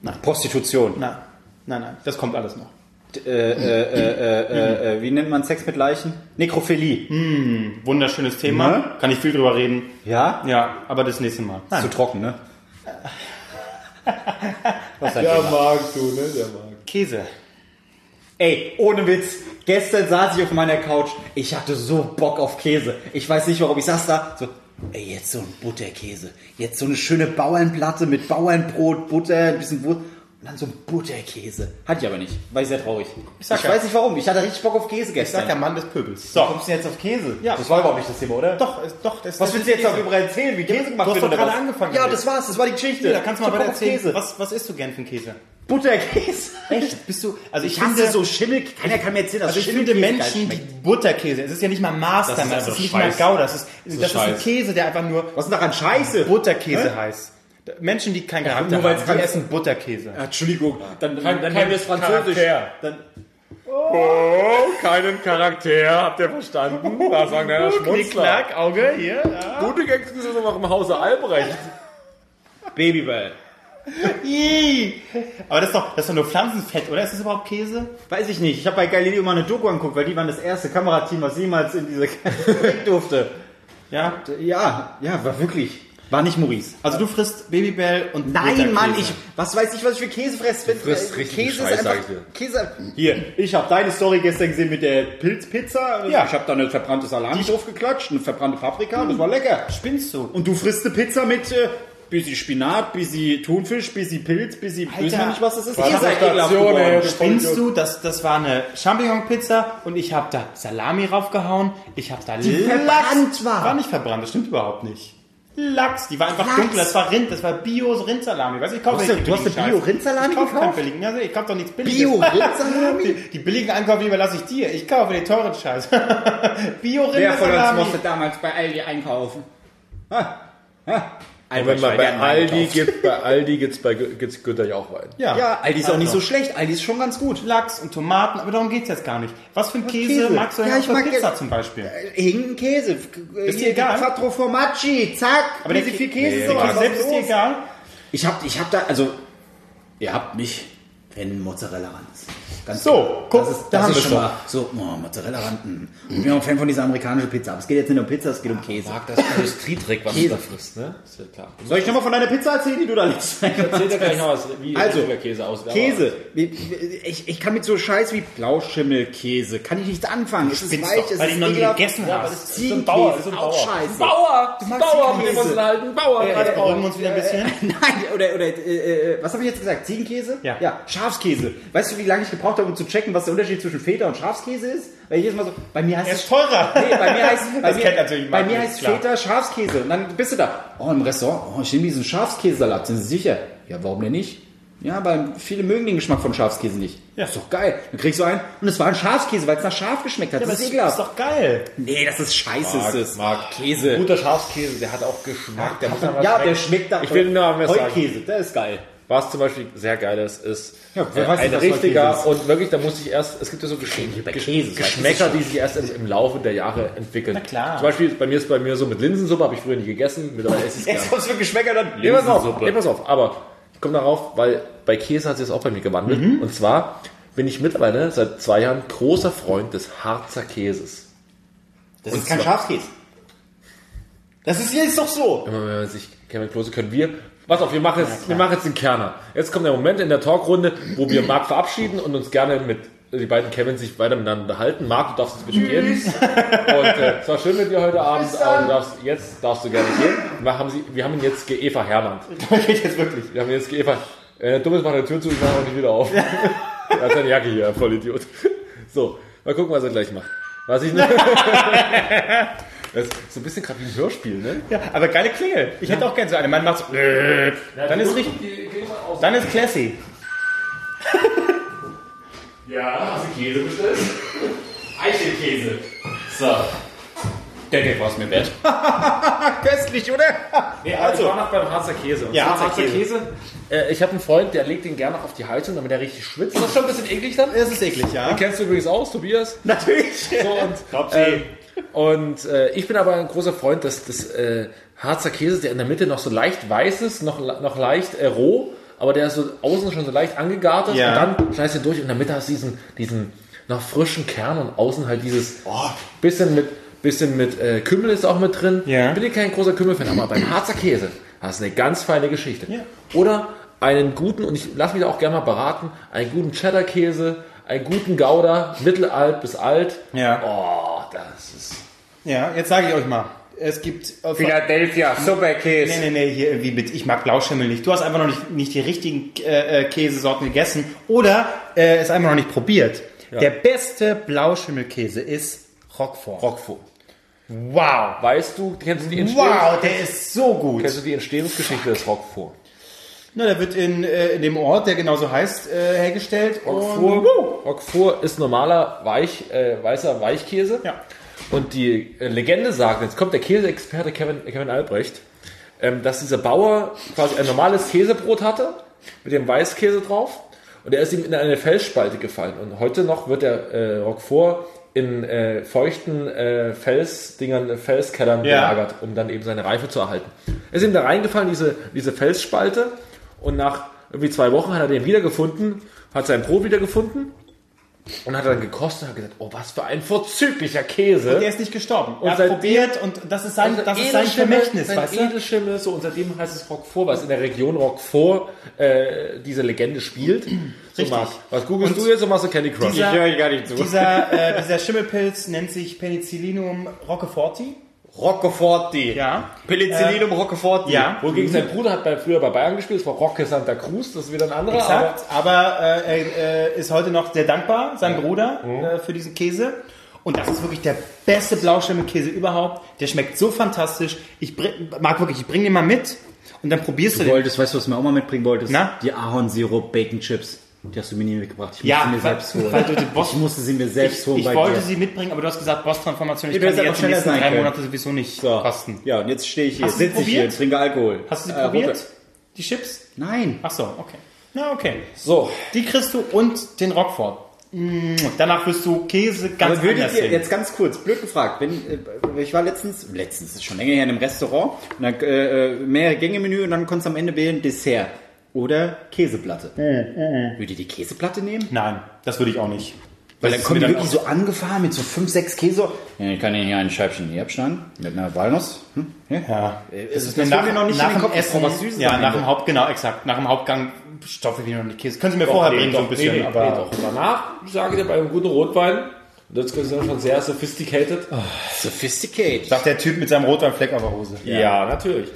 Nein. Prostitution. Nein, nein, nein, das kommt alles noch. Äh, äh, äh, äh, äh, wie nennt man Sex mit Leichen? Nekrophilie. Wunderschönes Thema. Ne? Kann ich viel drüber reden. Ja? Ja, aber das nächste Mal. Zu trocken, ne? Was Der mag du, ne? Der mag. Käse. Ey, ohne Witz. Gestern saß ich auf meiner Couch. Ich hatte so Bock auf Käse. Ich weiß nicht warum. Ich saß da so, ey, jetzt so ein Butterkäse. Jetzt so eine schöne Bauernplatte mit Bauernbrot, Butter, ein bisschen Wurst. Und dann so ein Butterkäse. Hatte ich aber nicht. War ich sehr traurig. Ich, sag ja- weiß nicht warum. Ich hatte richtig Bock auf Käse Ich gestern. sag der Mann des Pöbels. so. So. kommst du jetzt auf Käse? Ja. Das war überhaupt nicht das Thema, oder? Doch, ist- doch. Das, Was willst du jetzt darüber erzählen, wie Käse gemacht du hast wird? doch gerade angefangen Ja, das war's. Das war die Geschichte. Ja, da kannst du mal Ich weiter erzählen. Käse. Was, was isst du gern für einen Käse? Butterkäse. Echt? Bist du, also Ich ich, hasse finde, so Schimmel. Keiner kann mir erzählen, dass also ich finde Menschen, die. Butterkäse, es ist ja nicht mal Master, Das ist das ist, nicht mal. Gau, das ist, das ist, ein. Käse, der einfach nur Was ist daran scheiße? Butterkäse heißt. Menschen, die keinen Charakter nur haben, die kein- essen Butterkäse. Ja, Entschuldigung. Dann, dann, Kein- dann kein nehmen wir es französisch. Dann, Oh, keinen Charakter, habt ihr verstanden? Da sagen der Schmutzler. Knick-Knack, Auge, hier. Ja. Gute Gags sind noch im Hause Albrecht. Babybell. Ih. Aber das ist, doch, das ist doch nur Pflanzenfett, oder? Ist das überhaupt Käse? Weiß ich nicht. Ich habe bei Galileo mal eine Doku angeguckt, weil die waren das erste Kamerateam, was jemals in diese weg durfte. Ja. Ja, ja, war wirklich. War nicht Maurice. Also du frisst Babybell und Nein. Mann, ich, was weiß ich, was ich für Käse fresse. Wenn, frisst richtigen Käse Scheiß, ist sag einfach, ich dir. Käse. Hier, ich habe deine Story gestern gesehen mit der Pilzpizza. Ja. Ich habe da eine verbrannte Salami draufgeklatscht, eine verbrannte Paprika, das war lecker. Spinnst du? Und du frisst eine Pizza mit äh, bisschen Spinat, bisschen Thunfisch, bisschen Pilz, bisschen, Alter. wissen wir nicht, was das ist. Ihr seid Station, ekelhaft. Spinnst du? Das, das war eine Champignon-Pizza und ich habe da Salami raufgehauen. Ich habe da Die Lachs. verbrannt war. War nicht verbrannt, das stimmt überhaupt nicht. Lachs, die war einfach Lachs. dunkel, das war Rind, das war Bio-Rindsalami. Weißt du, ich kaufe nicht du hast billigen eine. Bio-Rindsalami Ich kaufe keinen gekauft? billigen, also ich kaufe doch nichts billiges. Bio-Rindsalami? Die, die billigen Einkäufe überlasse ich dir. Ich kaufe den teuren Scheiß. Wer von uns Bio-Rindsalami. musste damals bei Aldi einkaufen? Ha? Ha? Moment mal, bei Aldi gibt bei Aldi gibt's bei gibt's Günther Jauchwein. Ja, Ja, Aldi ist auch nicht Also. so schlecht. Aldi ist schon ganz gut. Lachs und Tomaten, aber darum geht's jetzt gar nicht. Was für ein Käse, Käse? magst du denn Ja, auf ich der mag Pizza zum Beispiel? Irgendein Käse. Ist dir egal? Quattro Formaggi, zack. Aber wie der viel Kä- Käse Nee, was selbst ist dir egal. Ich hab, ich hab da, also, ihr habt mich, wenn Mozzarella ran ist. Ganz So, klar. guck, das ist, da das haben ist wir's schon doch. mal so, oh, Mozzarella ran. mm. Ich bin auch ein Fan von dieser amerikanischen Pizza. Aber es geht jetzt nicht um Pizza, es geht um Käse. Mag das Industrietrick, was Käse. du da frisst, ne? Ist ja klar. Soll ich nochmal von deiner Pizza erzählen, die du da legst? Erzähl dir gleich noch was, wie Also, Käse aussieht. Käse. Ich, ich kann mit so Scheiß wie Blauschimmelkäse, kann ich nichts anfangen. Es ist weich, es weil ist du noch nie ekelhaft. gegessen Ja, hast. das Das ist ein Bauer, Ziegenkäse das ist ist ein auch Bauer. scheiße. Bauer! Bauer, mit dem Käse. uns halten, Bauer! Jetzt beruhigen wir uns wieder ein bisschen. Nein, oder, oder äh, äh, was habe ich jetzt gesagt? Ziegenkäse? Ja. ja. Schafskäse. Weißt du, wie lange ich gebraucht habe, um zu checken, was der Unterschied zwischen Feta und Schafskäse ist? Weil ich jedes Mal so, bei mir heißt Er es ist teurer. Nee, bei mir heißt, bei Das mir, kennt natürlich bei mir heißt klar. Feta Schafskäse. Und dann bist du da. Oh, im Restaurant, oh, ich nehme diesen Schafskäsesalat. Sind Sie sicher? Ja, warum denn nicht? Ja, aber viele mögen den Geschmack von Schafskäse nicht. Ja. Ist doch geil. Dann kriegst du einen und es war ein Schafskäse, weil es nach Schaf geschmeckt hat. Das das ist ist doch geil. Nee, das ist scheiße. Marc, ist es. Marc, Käse. Guter Schafskäse, der hat auch Geschmack. Der muss Ja, der schmeckt nach. Heukäse. Der ist geil. Was zum Beispiel sehr geil ist, ist Ja, äh, nicht, ein was richtiger und wirklich, da muss ich erst, es gibt ja so Gesch Käse, Geschmäcker, die sich erst im, im Laufe der Jahre entwickeln. Na klar. Zum Beispiel, bei mir ist bei mir so mit Linsensuppe, habe ich früher nie gegessen, mittlerweile esse ich es gerne. Jetzt kommst du Geschmäcker dann. Auf, nee, pass auf, aber ich komme darauf, weil bei Käse hat sich das auch bei mir gewandelt. Mhm. Und zwar bin ich mittlerweile seit zwei Jahren großer Freund des Harzer Käses. Das ist kein Schafskäse. Das ist jetzt doch so. Immer wenn man sich Kevin Klose können wir. Pass auf, wir machen jetzt, wir machen jetzt den Kerner. Jetzt kommt der Moment in der Talkrunde, wo wir Marc verabschieden und uns gerne mit die beiden Kevin sich weiter miteinander unterhalten. Marc, du darfst jetzt bitte gehen. Und äh, es war schön mit dir heute Abend, aber du darfst, jetzt darfst du gerne gehen. Wir haben, sie, wir haben ihn jetzt geeva Hermann. Geht jetzt wirklich. Wir haben ihn jetzt geeva. Äh, dummes macht die Tür zu, ich mache auch nicht wieder auf. er hat seine Jacke hier, voll Idiot. So, mal gucken, was er gleich macht. Was ich nicht. Das ist so ein bisschen gerade wie ein Hörspiel, ne? Ja, aber geile Klingel. Ich hätte auch gerne so eine. Man macht so. Dann ist richtig. Dann ist classy. Ja, hast du Käse bestellt? Eichelkäse. So. Der geht was mir wert. Köstlich, oder? Nee, also, ich war noch beim Harzer Käse. Und Ja, zwar Harzer Käse. Äh, ich habe einen Freund, der legt den gerne auf die Heizung, damit er richtig schwitzt. Das ist schon ein bisschen eklig dann. Das ist eklig, ja. Den kennst du übrigens aus, Tobias. Natürlich. So, und ähm, und äh, ich bin aber ein großer Freund des, des äh, Harzer Käses, der in der Mitte noch so leicht weiß ist, noch, noch leicht äh, roh, aber der ist so außen schon so leicht angegartet Ja. und dann schneidest du durch und in der Mitte hast du diesen, diesen noch frischen Kern und außen halt dieses bisschen mit, bisschen mit äh, Kümmel ist auch mit drin. Ja. Bin ich kein großer Kümmelfan, aber beim Harzer Käse hast du eine ganz feine Geschichte. Ja. Oder einen guten, und ich lasse mich da auch gerne mal beraten, einen guten Cheddar-Käse, einen guten Gouda, mittelalt bis alt. Ja. Oh, das ist... Ja, jetzt sage ich euch mal. Es gibt. äh, Philadelphia, Superkäse. Nee, nee, nee, hier irgendwie mit, ich mag Blauschimmel nicht. Du hast einfach noch nicht, nicht die richtigen äh, äh, Käsesorten gegessen oder äh, es einfach noch nicht probiert. Der beste Blauschimmelkäse ist Roquefort. Roquefort. Wow. Weißt du, kennst du die Wow, der ist so gut. Kennst du die Entstehungsgeschichte des Roquefort? Na, der wird in, äh, in dem Ort, der genauso heißt, äh, hergestellt. Roquefort, ist normaler Weich, äh, weißer Weichkäse. Ja. Und die äh, Legende sagt, jetzt kommt der Käseexperte Kevin, Kevin Albrecht, ähm, dass dieser Bauer quasi ein normales Käsebrot hatte mit dem Weißkäse drauf und er ist ihm in eine Felsspalte gefallen. Und heute noch wird der äh, Roquefort in äh, feuchten äh, Felsdingern, äh, Felskellern Ja. gelagert, um dann eben seine Reife zu erhalten. Er ist ihm da reingefallen, diese, diese Felsspalte, und nach irgendwie zwei Wochen hat er den wiedergefunden, hat sein Brot wiedergefunden und hat dann gekostet und hat gesagt, oh, was für ein vorzüglicher Käse. der ist nicht gestorben. Und er hat probiert und das ist sein, das ist sein Vermächtnis, sein weißt du? Edelschimmel, so, und seitdem heißt es Roquefort, weil es in der Region Roquefort äh, diese Legende spielt. So, Richtig. Marc, was googelst Und du jetzt und machst du Candy Crush? dieser- Ich höre gar nicht zu. Dieser, äh, dieser Schimmelpilz nennt sich Penicillinum roqueforti. Roccoforti. Ja. Penicillinum Roccoforti. Ja. Wohingegen sein Bruder hat bei, früher bei Bayern gespielt, das war Roque Santa Cruz, das ist wieder ein anderer. Exakt, aber, äh, er äh, ist heute noch sehr dankbar, sein Bruder, Mhm. äh, für diesen Käse. Und das ist wirklich der beste Blauschimmelkäse überhaupt. Der schmeckt so fantastisch. Ich mag wirklich, ich bring den mal mit und dann probierst du, Du den. wolltest, weißt du, was du mir auch mal mitbringen wolltest? Na? Die Ahornsirup Bacon Chips. Die hast du mir nie mitgebracht. Ich Ja, musste mir weil- selbst holen. weil du die Boss- ich musste sie mir selbst Ich, holen ich bei wollte dir. sie mitbringen, aber du hast gesagt, Boss-Transformation, ich du kann hättest jetzt die nächsten drei können. Monate sowieso nicht So. kosten. Ja, und jetzt stehe ich hier, sie sitze ich hier trinke Alkohol. Hast du sie Äh, probiert? Ruppe. Die Chips? Nein. Ach so, okay. Na, okay. So, Die kriegst du und den Roquefort. Mm, Danach wirst du Käse ganz Aber würdet ihr, jetzt ganz kurz, blöd gefragt, wenn, äh, ich war letztens, letztens ist schon länger her in einem Restaurant, und dann, äh, äh, mehrere Gänge-Menü und dann konntest du am Ende wählen Dessert oder Käseplatte. Würdet ihr die Käseplatte nehmen? Nein, das würde ich auch nicht. Weil Das dann ist kommen mir die wirklich so angefahren mit so 5, 6 Käse. Ja, ich kann Ihnen hier ein Scheibchen hier abschneiden mit einer Walnuss. Hm? Ja. Ja, das ist will mir mir noch nicht in den dem Kopf, Essen, oh, was Süßes ja, nach dem Haupt, genau, exakt. Nach dem Hauptgang stoffe ich noch nicht Käse. Können Sie mir vorher bringen, so ein bisschen, nee, nee, aber nee, doch. Danach, sage ich dir, bei einem guten Rotwein, und das ist ja schon sehr sophisticated. Sophisticated. sagt der Typ mit seinem Rotweinfleck auf der Hose. Ja, natürlich.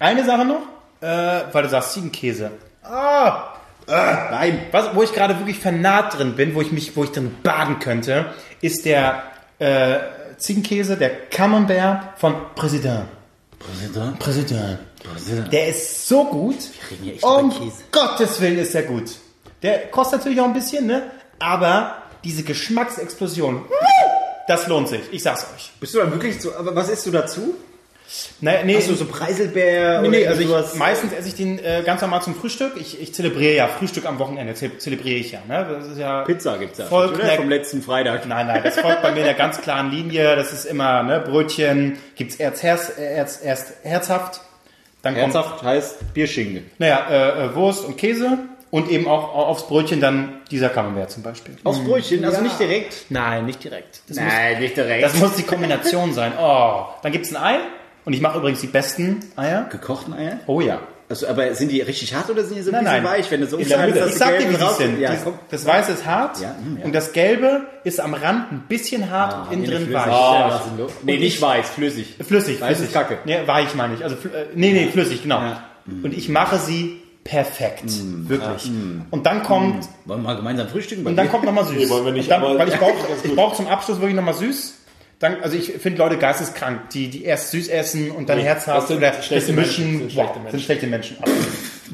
Eine Sache noch, äh, weil du sagst Ziegenkäse. Ah, Nein. was, wo ich gerade wirklich vernarrt drin bin, wo ich mich, wo ich drin baden könnte, ist der äh, Ziegenkäse, der Camembert von Präsident. Präsident? Präsident. Präsident. Der ist so gut. reden hier echt um über Käse. Gottes Willen ist der gut. Der kostet natürlich auch ein bisschen, ne? Aber diese Geschmacksexplosion, das lohnt sich. Ich sag's euch. Bist du dann wirklich so, aber was isst du dazu? Naja, nee, du so Preiselbeer nee, oder nee, also sowas? ich, meistens esse ich den äh, ganz normal zum Frühstück. Ich, ich zelebriere ja Frühstück am Wochenende, ze zelebriere ich ja. Ne? Das ist ja Pizza gibt's da. Voll oder? Vom letzten Freitag. Nein, nein, das folgt bei mir in der ganz klaren Linie. Das ist immer ne, Brötchen, gibt's erst, herz, erst, erst herzhaft, dann kommt Herzhaft heißt Bierschinken. naja, äh, äh, Wurst und Käse und eben auch aufs Brötchen dann dieser Camembert zum Beispiel. Aufs Brötchen, also nicht direkt. Nein, nicht direkt. Das, muss, Nein, nicht direkt. das muss die Kombination sein. Oh, dann gibt's ein Ei und ich mache übrigens die besten Eier. gekochten Eier? Oh ja. Also, aber sind die richtig hart oder sind die so ein Nein, bisschen nein. weich, wenn du so In der umschneidest, Mitte. dass Ich sag dir, wie die raus- sind. Ja, komm. das Weiße ist hart Ja, hm, ja. und das Gelbe ist am Rand ein bisschen hart und innen drin weich. Ist los? Nee, nicht weiß, flüssig. Flüssig, Weiß ist flüssig. Kacke. Nee, weich meine ich. Also, äh, nee, nee, flüssig, genau. Ja. Und ich mache sie perfekt. Wirklich. Und dann kommt, Wollen wir mal gemeinsam frühstücken? und dann kommt nochmal süß. Nee, wollen wir nicht, dann, weil ich brauche ich brauch zum Abschluss wirklich nochmal süß. Dann, also ich finde Leute geisteskrank, die, die erst süß essen und dann herzhaft das sind oder schlechte das mischen. Menschen, sind wow, schlechte sind schlechte Menschen.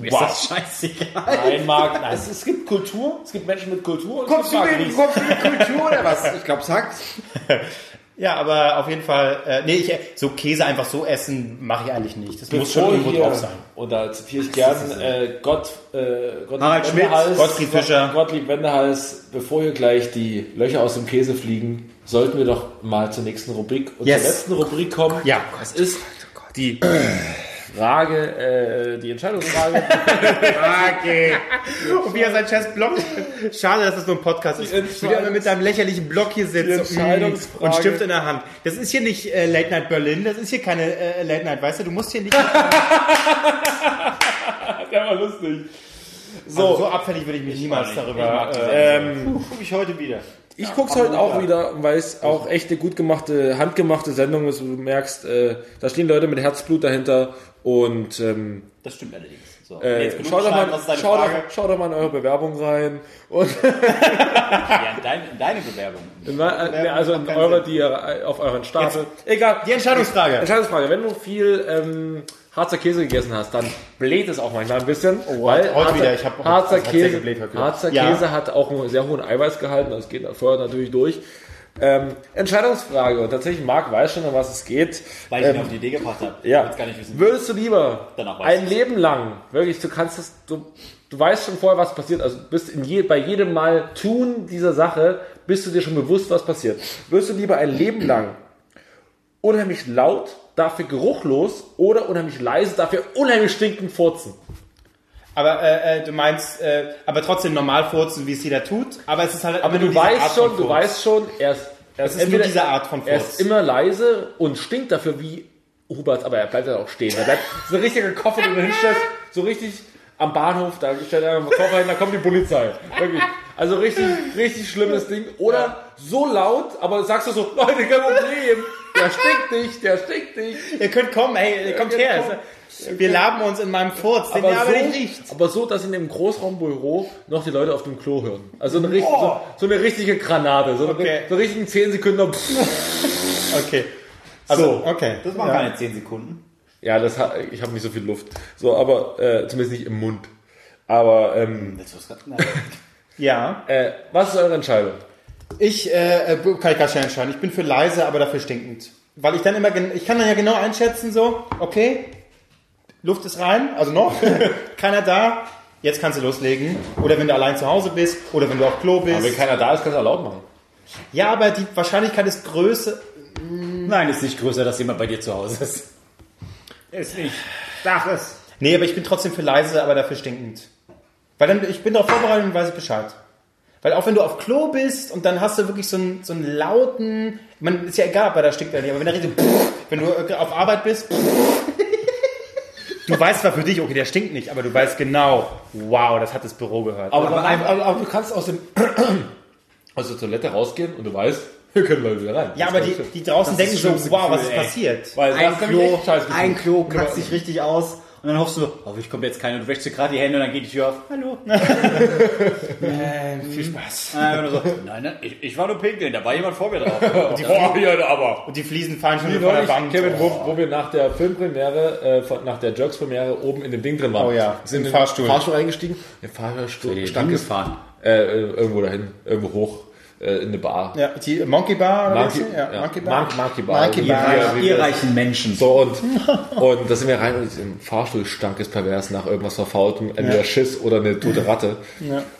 Mir ist das scheißegal. Nein, Marc, nein, es, es gibt Kultur, es gibt Menschen mit Kultur und Kommst es du gibt mit, kommst du mit Kultur oder was? Ich glaub's hackt. Ja, aber auf jeden Fall, äh, nee, ich, so Käse einfach so essen mache ich eigentlich nicht. Das muss schon Bevor irgendwo drauf sein. und da zitiere ich gern äh, Gott, äh, Gottlieb Harald Schmidt, Gottfried Fischer. Gott, Gottlieb Wendehals, bevor hier gleich die Löcher aus dem Käse fliegen, sollten wir doch mal zur nächsten Rubrik und Yes. zur letzten Rubrik kommen. Ja. Das ist die Frage, äh, die Entscheidungsfrage. Und wie er sein scheiß Block. Schade, dass das nur ein Podcast ist. Wie er immer mit seinem lächerlichen Block hier sitzt und, Stift in der Hand. Das ist hier nicht äh, Late Night Berlin, das ist hier keine äh, Late Night, weißt du? Du musst hier nicht. Der war lustig. So, so abfällig würde ich mich niemals darüber. Äh, Guck ich heute wieder. Ich guck's heute auch wieder, weil es auch echt eine gut gemachte, handgemachte Sendung ist. Du merkst, äh, da stehen Leute mit Herzblut dahinter und ähm, Das stimmt allerdings. So. äh, schaut, doch mal, schaut, doch, schaut doch mal in eure Bewerbung rein. Und Ja, in deine, in deine Bewerbung. äh, also in eure, die ihr auf euren Stapel. Egal. die Entscheidungsfrage. Entscheidungsfrage. Wenn du viel ähm, Harzer Käse gegessen hast, dann bläht es auch manchmal ein bisschen. Oh, heute- heute wieder. Ich hab- Harzer, Käse, gebläht heute wieder. Harzer Ja. Käse hat auch einen sehr hohen Eiweißgehalt. Das geht vorher natürlich durch. Ähm, Entscheidungsfrage. Und tatsächlich, Marc weiß schon, um was es geht. Weil ich ihn Ähm, auf die Idee gebracht habe. Ich Ja. Würdest du lieber ein ich's. Leben lang, wirklich, du kannst es, du, du weißt schon vorher, was passiert, also bist in je, bei jedem Mal tun dieser Sache, bist du dir schon bewusst, was passiert. Würdest du lieber ein Leben lang unheimlich laut, dafür geruchlos oder unheimlich leise, dafür unheimlich stinkend furzen? Aber äh, äh, du meinst, äh, aber trotzdem normal furzen, wie es jeder tut. Aber es ist halt. Aber du weißt schon, du weißt schon, er ist, er ist nur diese Art von Er Furz. ist immer leise und stinkt dafür wie Hubert, aber er bleibt dann auch stehen. Er bleibt so ein richtiger Koffer, den du hinstellst, so richtig am Bahnhof, da stellt er einen Koffer hin, da kommt die Polizei. Wirklich. Also richtig, richtig schlimmes Ding. Oder so laut, aber sagst du so, Leute, kein Problem. Der stinkt nicht, der stinkt nicht. Ihr könnt kommen, ey, ihr kommt Ja, her. komm. Wir laben uns in meinem Furz, den Aber aber so, nicht aber so, dass in dem Großraumbüro noch die Leute auf dem Klo hören. Also eine, richtig, so, so eine richtige Granate. So, eine, Okay. so richtigen 10 Sekunden. Okay. Also, So. okay. Das waren keine 10 Sekunden. Ja, das hat, ich habe nicht so viel Luft. So, aber äh, zumindest nicht im Mund. Aber ähm. Ja. äh, was ist eure Entscheidung? Ich äh, äh, kann ich ganz schnell entscheiden. Ich bin für leise, aber dafür stinkend. Weil ich dann immer, ich kann dann ja genau einschätzen, so, okay, Luft ist rein, also noch, keiner da, jetzt kannst du loslegen. Oder wenn du allein zu Hause bist, oder wenn du auf Klo bist. Aber wenn keiner da ist, kannst du auch laut machen. ja, aber die Wahrscheinlichkeit ist größer. Nein, ist nicht größer, dass jemand bei dir zu Hause ist. Ist nicht. Sag es. Nee, aber ich bin trotzdem für leise, aber dafür stinkend. Weil dann, ich bin darauf vorbereitet und weiß ich Bescheid. Weil auch wenn du auf Klo bist und dann hast du wirklich so einen, so einen lauten, man ist ja egal, ob er da stinkt oder nicht, aber wenn er richtig, wenn du äh, auf Arbeit bist, du weißt zwar für dich, okay, der stinkt nicht, aber du weißt genau, wow, das hat das Büro gehört. Aber, aber, aber, aber du kannst aus dem aus der Toilette rausgehen und du weißt, hier können wir wieder rein. ja, aber die, die draußen denken so, wow, was ist passiert? Weil Ein das Klo, ein. Klo kackt sich richtig aus und dann hoffst du, hoffentlich kommt jetzt keiner. Du wäschst dir gerade die Hände und dann geht die Tür auf. Hallo. Äh, viel Spaß. Äh, und so, nein, nein, ich, ich war nur pinkeln, da war jemand vor mir drauf. Die, Oh, ja, aber. und die Fliesen fallen schon von der Wand. Kevin, wo, wo wir nach der Filmpremiere, äh, nach der Jerks-Premiere oben in dem Ding drin waren. Oh ja, sind im in den Fahrstuhl. Fahrstuhl eingestiegen. Der Fahrstuhl stank ist gefahren. äh, äh, irgendwo dahin, irgendwo hoch, äh, in eine Bar. Ja, die Monkey Bar oder Monkey? Ja, ja, Monkey Bar. Mon- Monkey Bar. Monkey Ihr- Bar. ihr- Ihr reichen Menschen. So, und, und da sind wir rein und im Fahrstuhl stank es pervers nach irgendwas Verfaultem, entweder Schiss oder eine tote Ratte.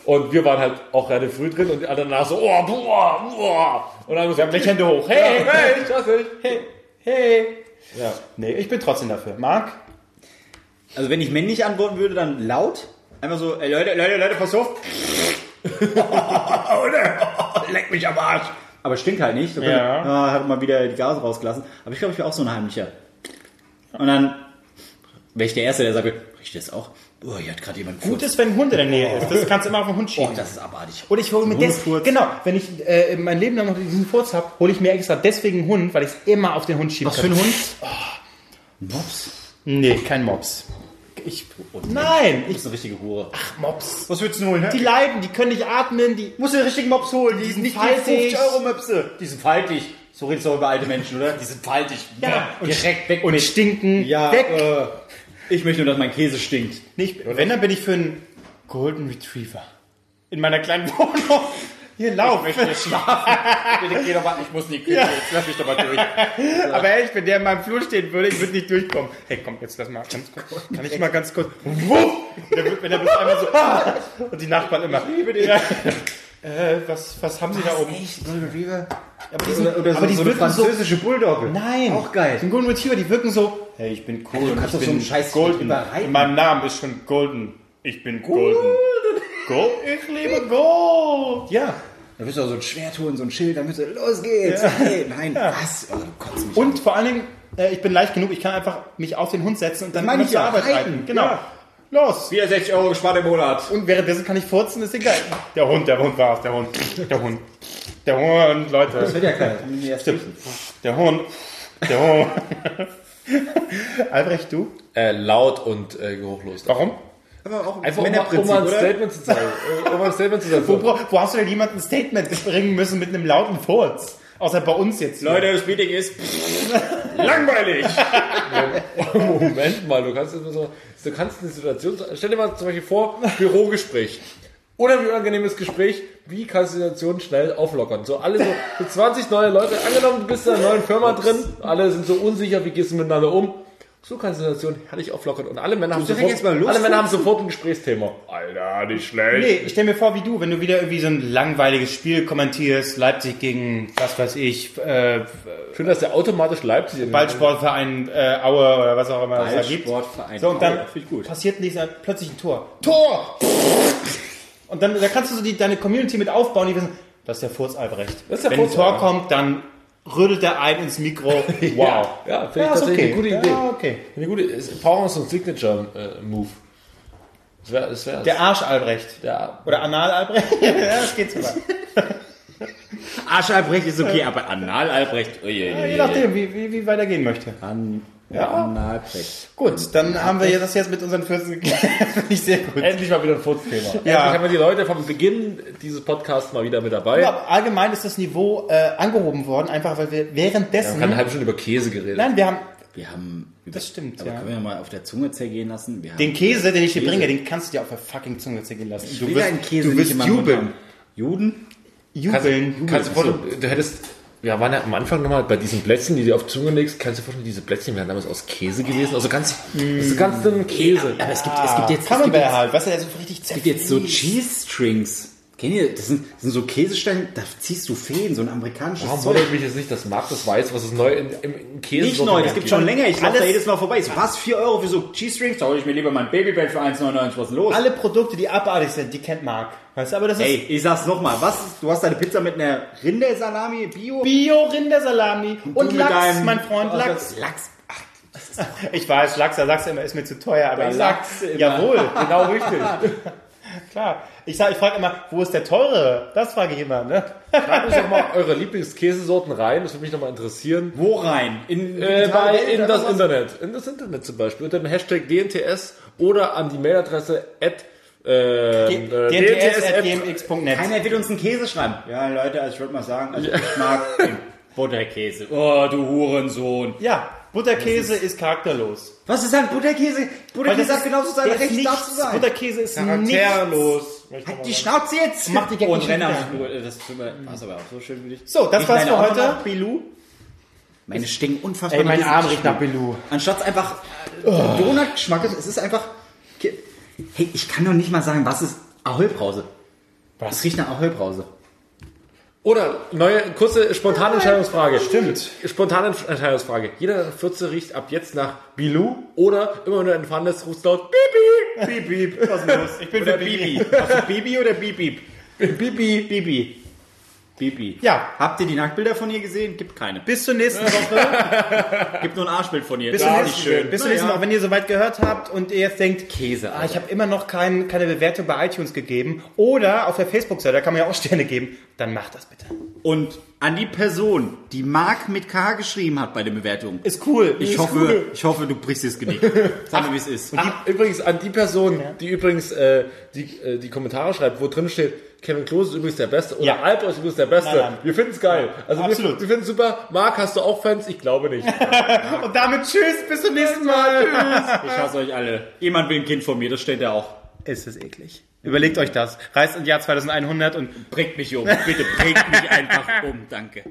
Und wir waren halt auch relativ früh drin und die anderen danach so, oh, boah, boah. Und dann haben wir so, Welche Hände hoch? hey, Hey, hey, ich lass dich. hey, hey. Ja. Nee, ich bin trotzdem dafür. Marc? Also wenn ich männlich antworten würde, dann laut. Einfach so, ey Leute, Leute, Leute, pass auf. Leck mich am Arsch. Aber stinkt halt nicht. So Ja. Ah, hat mal wieder die Gase rausgelassen. Aber ich glaube, ich wäre auch so ein Heimlicher. Und dann wäre ich der Erste, der sagt, riecht das auch? Oh, hier hat gerade jemand Gut ist, wenn ein Hund in der Nähe ist. Das kannst du immer auf den Hund Oh, schieben. das ist abartig. Oder ich hole mir des, genau, wenn ich äh, mein Leben lang noch diesen Furz habe, hole ich mir extra deswegen einen Hund, weil ich es immer auf den Hund schieben Was für kann. ein Hund? Mops. Nee, kein Mops. Ich, nein, Das ich, ist eine richtige Hure. Mops. Was willst du holen, hä? Die leiden, die können nicht atmen, die, musst du den richtigen Mops holen. Die sind nicht die faltig. 50 Euro Möpse. Die sind faltig. So redest du auch über alte Menschen, oder? Die sind faltig. ja, und, direkt weg. und stinken, Ja, weg. Äh, ich möchte nur, dass mein Käse stinkt. Nicht, wenn, dann bin ich für einen Golden Retriever. In meiner kleinen Wohnung. Hier, lauf. Bitte geh doch mal, ich muss in die Küche, jetzt lass mich doch mal durch. Aber echt, wenn der in meinem Flur stehen würde, ich würde nicht durchkommen. Hey, komm, jetzt lass mal ganz kurz. Kann ich mal ganz kurz. Wuff! Der wird, wenn er bis einmal so. Ah! Und die Nachbarn immer. Ich liebe den. Ja. Äh, was, was haben sie da oben? Echt? Golden Retriever? Aber die, sind, Oder, oder so, aber die so eine wirken so. französische Bulldogge. Nein. Auch geil. Die Golden Retriever, die wirken so. Hey, ich bin cool. kannst ich doch so bin einen Scheiß Golden. überreiten. Mein Name ist schon Golden. Ich bin Golden. Gold? Ich liebe Gold. Ja. Da wirst du auch so ein Schwert holen, so ein Schild, damit du, los geht's. Hey, nein, was? Oh, du kotzt mich Und vor allen Dingen, äh, ich bin leicht genug, ich kann einfach mich auf den Hund setzen und dann meine ich zur ja, Arbeit reiten. reiten. Genau. Ja. Los. 64 Euro gespart im Monat. Und währenddessen kann ich furzen, ist egal. Der Hund, der Hund war's, der Hund. Der Hund. Der Hund, Leute. wird ja. Stimmt. Der Hund. Der Hund. Albrecht, du? Äh, laut und äh, geruchlos. Warum? Aber auch Einfach um, mal- um Männerprinzip, mal ein oder? Statement zu zeigen. Äh, um ein Statement zu Wo, setzen. bra- wo hast du denn jemanden ein Statement bringen müssen mit einem lauten Furz? Außer bei uns jetzt. hier. Leute, das Meeting ist langweilig. Moment mal, du kannst, jetzt mal so, du kannst eine Situation, stell dir mal zum Beispiel vor, Bürogespräch. Oder wie unangenehmes Gespräch, wie kannst du die Situation schnell auflockern? So alle so, so 20 neue Leute, angenommen, du bist in einer neuen Firma drin, alle sind so unsicher, wie gehst du miteinander um? So kannst du die Situation herrlich auflockern. Und alle Männer haben sofort, jetzt mal los, alle Männer haben sofort ein Gesprächsthema. Alter, nicht schlecht. Nee, ich stell mir vor, wie du, wenn du wieder irgendwie so ein langweiliges Spiel kommentierst, Leipzig gegen, was weiß ich, äh, Schön, dass der automatisch Leipzig in Ballsportverein äh, Aue oder was auch immer es da gibt. Ballsportverein. So, und dann Aue, passiert dieser plötzlich ein Tor. Tor! Und dann da kannst du so die, deine Community mit aufbauen, die wissen, das ist der Furz Albrecht. Das ist der Wenn Furz, ein Tor ja. kommt, dann rödelt er ein ins Mikro. Wow. Ja, finde ich ist tatsächlich eine gute Idee. Ja, okay. Eine gute, ist, brauchen wir so einen Signature-Move. das wäre, das wäre, Der Arsch Albrecht. der, Oder Anal Albrecht. ja, das geht so weit. Arsch Albrecht ist okay, aber Anal Albrecht. Ui, ui, Ja, ui, je nachdem, wie, wie, wie weit er gehen möchte. An, Ja. Anal Albrecht. Gut, dann haben wir das jetzt mit unseren 14 geklärt. Finde ich sehr gut. Endlich mal wieder ein Furzthema. Endlich Ja. haben wir die Leute vom Beginn dieses Podcasts mal wieder mit dabei. Aber allgemein ist das Niveau äh, angehoben worden, einfach weil wir Wir währenddessen. haben eine halbe Stunde über Käse geredet. nein, wir haben Wir haben. Das stimmt, aber ja. können wir mal auf der Zunge zergehen lassen? Wir haben den Käse, den ich dir Käse. bringe, den kannst du dir auf der fucking Zunge zergehen lassen. Du wieder einen Käse du nicht wirst meinem Mund jubeln. Juden? Jubeln. Kannst du vorstellen, du hättest, wir waren ja am Anfang nochmal bei diesen Plätzchen, die du auf die Zunge legst, kannst du dir vorstellen, diese Plätzchen wären damals aus Käse gewesen, also ganz, also ganz dünnen Käse. Aber es gibt, es gibt jetzt, gibt Camembert halt, weißt du, der so richtig es gibt jetzt so. Cheese Strings. Kennt ihr? Das sind, das sind so Käsesteine, da ziehst du Feen, so ein amerikanisches Warum Zeug. wundert mich jetzt nicht, dass Marc das weiß, was es neu in, im, im Käse Nicht neu, das gibt schon länger. Ich laufe Alles- da jedes Mal vorbei. So, was? 4 Euro für so Cheese Strings? Da hole ich mir lieber mein Babybell für 1,99. Was ist los? Alle Produkte, die abartig sind, die kennt Marc. Weißt du, aber das ist Ey, ich sag's nochmal. Was? Du hast deine Pizza mit einer Rindersalami, Bio? Bio-Rindersalami und mit Lachs, deinem- mein Freund, Lachs. Lachs. Ich weiß, Lachs, da sagst du immer, ist mir zu teuer, aber Lachs immer. jawohl, Genau richtig. klar. Ich sag, ich frage immer, wo ist der teure? Das frage ich immer, ne? Schreibt uns doch mal eure Lieblingskäsesorten rein, das würde mich nochmal interessieren. Wo rein? In, Äh, bei, in das was? Internet. In das Internet zum Beispiel. Unter dem Hashtag DNTS oder an die Mailadresse at ähm, äh, dnts.gmx.net. Keiner will uns einen Käse schreiben. Ja, Leute, also ich würde mal sagen, also ich mag den Butterkäse. Oh, du Hurensohn. Ja, Butterkäse ist charakterlos. Was ist ein Butterkäse? Butterkäse hat genauso sein ist Recht, da nichts. zu sein. Butterkäse ist. Charakterlos. Halt die Schnauze jetzt! Mach die Gag Und nicht Renner. Das mir- war aber auch so schön für dich. So, das war's für heute. Bilou? Meine stinken unfassbar Ey, mein Arm riecht nach. Bilou. Anstatt einfach äh, Donutgeschmack ist, es ist einfach... Hey, ich kann doch nicht mal sagen, was ist Ahoi-Brause. Was riecht nach Ahoi-Brause? Oder neue, kurze, spontane Entscheidungsfrage. Stimmt. Spontane Entscheidungsfrage. Jeder der Fürze riecht ab jetzt nach Bilou oder immer wenn du entfahren lässt, rufst laut Bibi. Piep. Was ist los? Ich bin für Bibi. Bibi. Bibi oder Bibi? Bibi. Bibi. Bibi. Ja. Habt ihr die Nacktbilder von ihr gesehen? Gibt keine. Bis zur nächsten Woche. Gibt nur ein Arschbild von ihr. Bis Das zur ist nächsten, nicht schön. bis zur nächsten. Woche. Wenn ihr soweit gehört habt und ihr jetzt denkt, Käse, ah, ich habe immer noch kein, keine Bewertung bei iTunes gegeben oder auf der Facebook-Seite, da kann man ja auch Sterne geben, dann macht das bitte. Und an die Person, die Mark mit K geschrieben hat bei den Bewertungen. Ist cool. Ich ist hoffe, cool. ich hoffe, du brichst dir das Genick. Sag mir, wie es ist. Ach, übrigens an die Person, die übrigens äh, die, äh, die Kommentare schreibt, wo drin steht, Kevin Klose ist übrigens der Beste oder Ja. Alp ist übrigens der Beste. Nein, nein. Wir finden es geil. Also wir, Absolut. wir finden es super. Marc, hast du auch Fans? Ich glaube nicht. Und damit tschüss, bis zum nächsten Mal. Ich hasse euch alle. Jemand will ein Kind von mir, das steht ja auch. Ist es eklig. Überlegt euch das. Reist ins Jahr 2100 und Bringt mich um. Bitte bringt mich einfach um. Danke.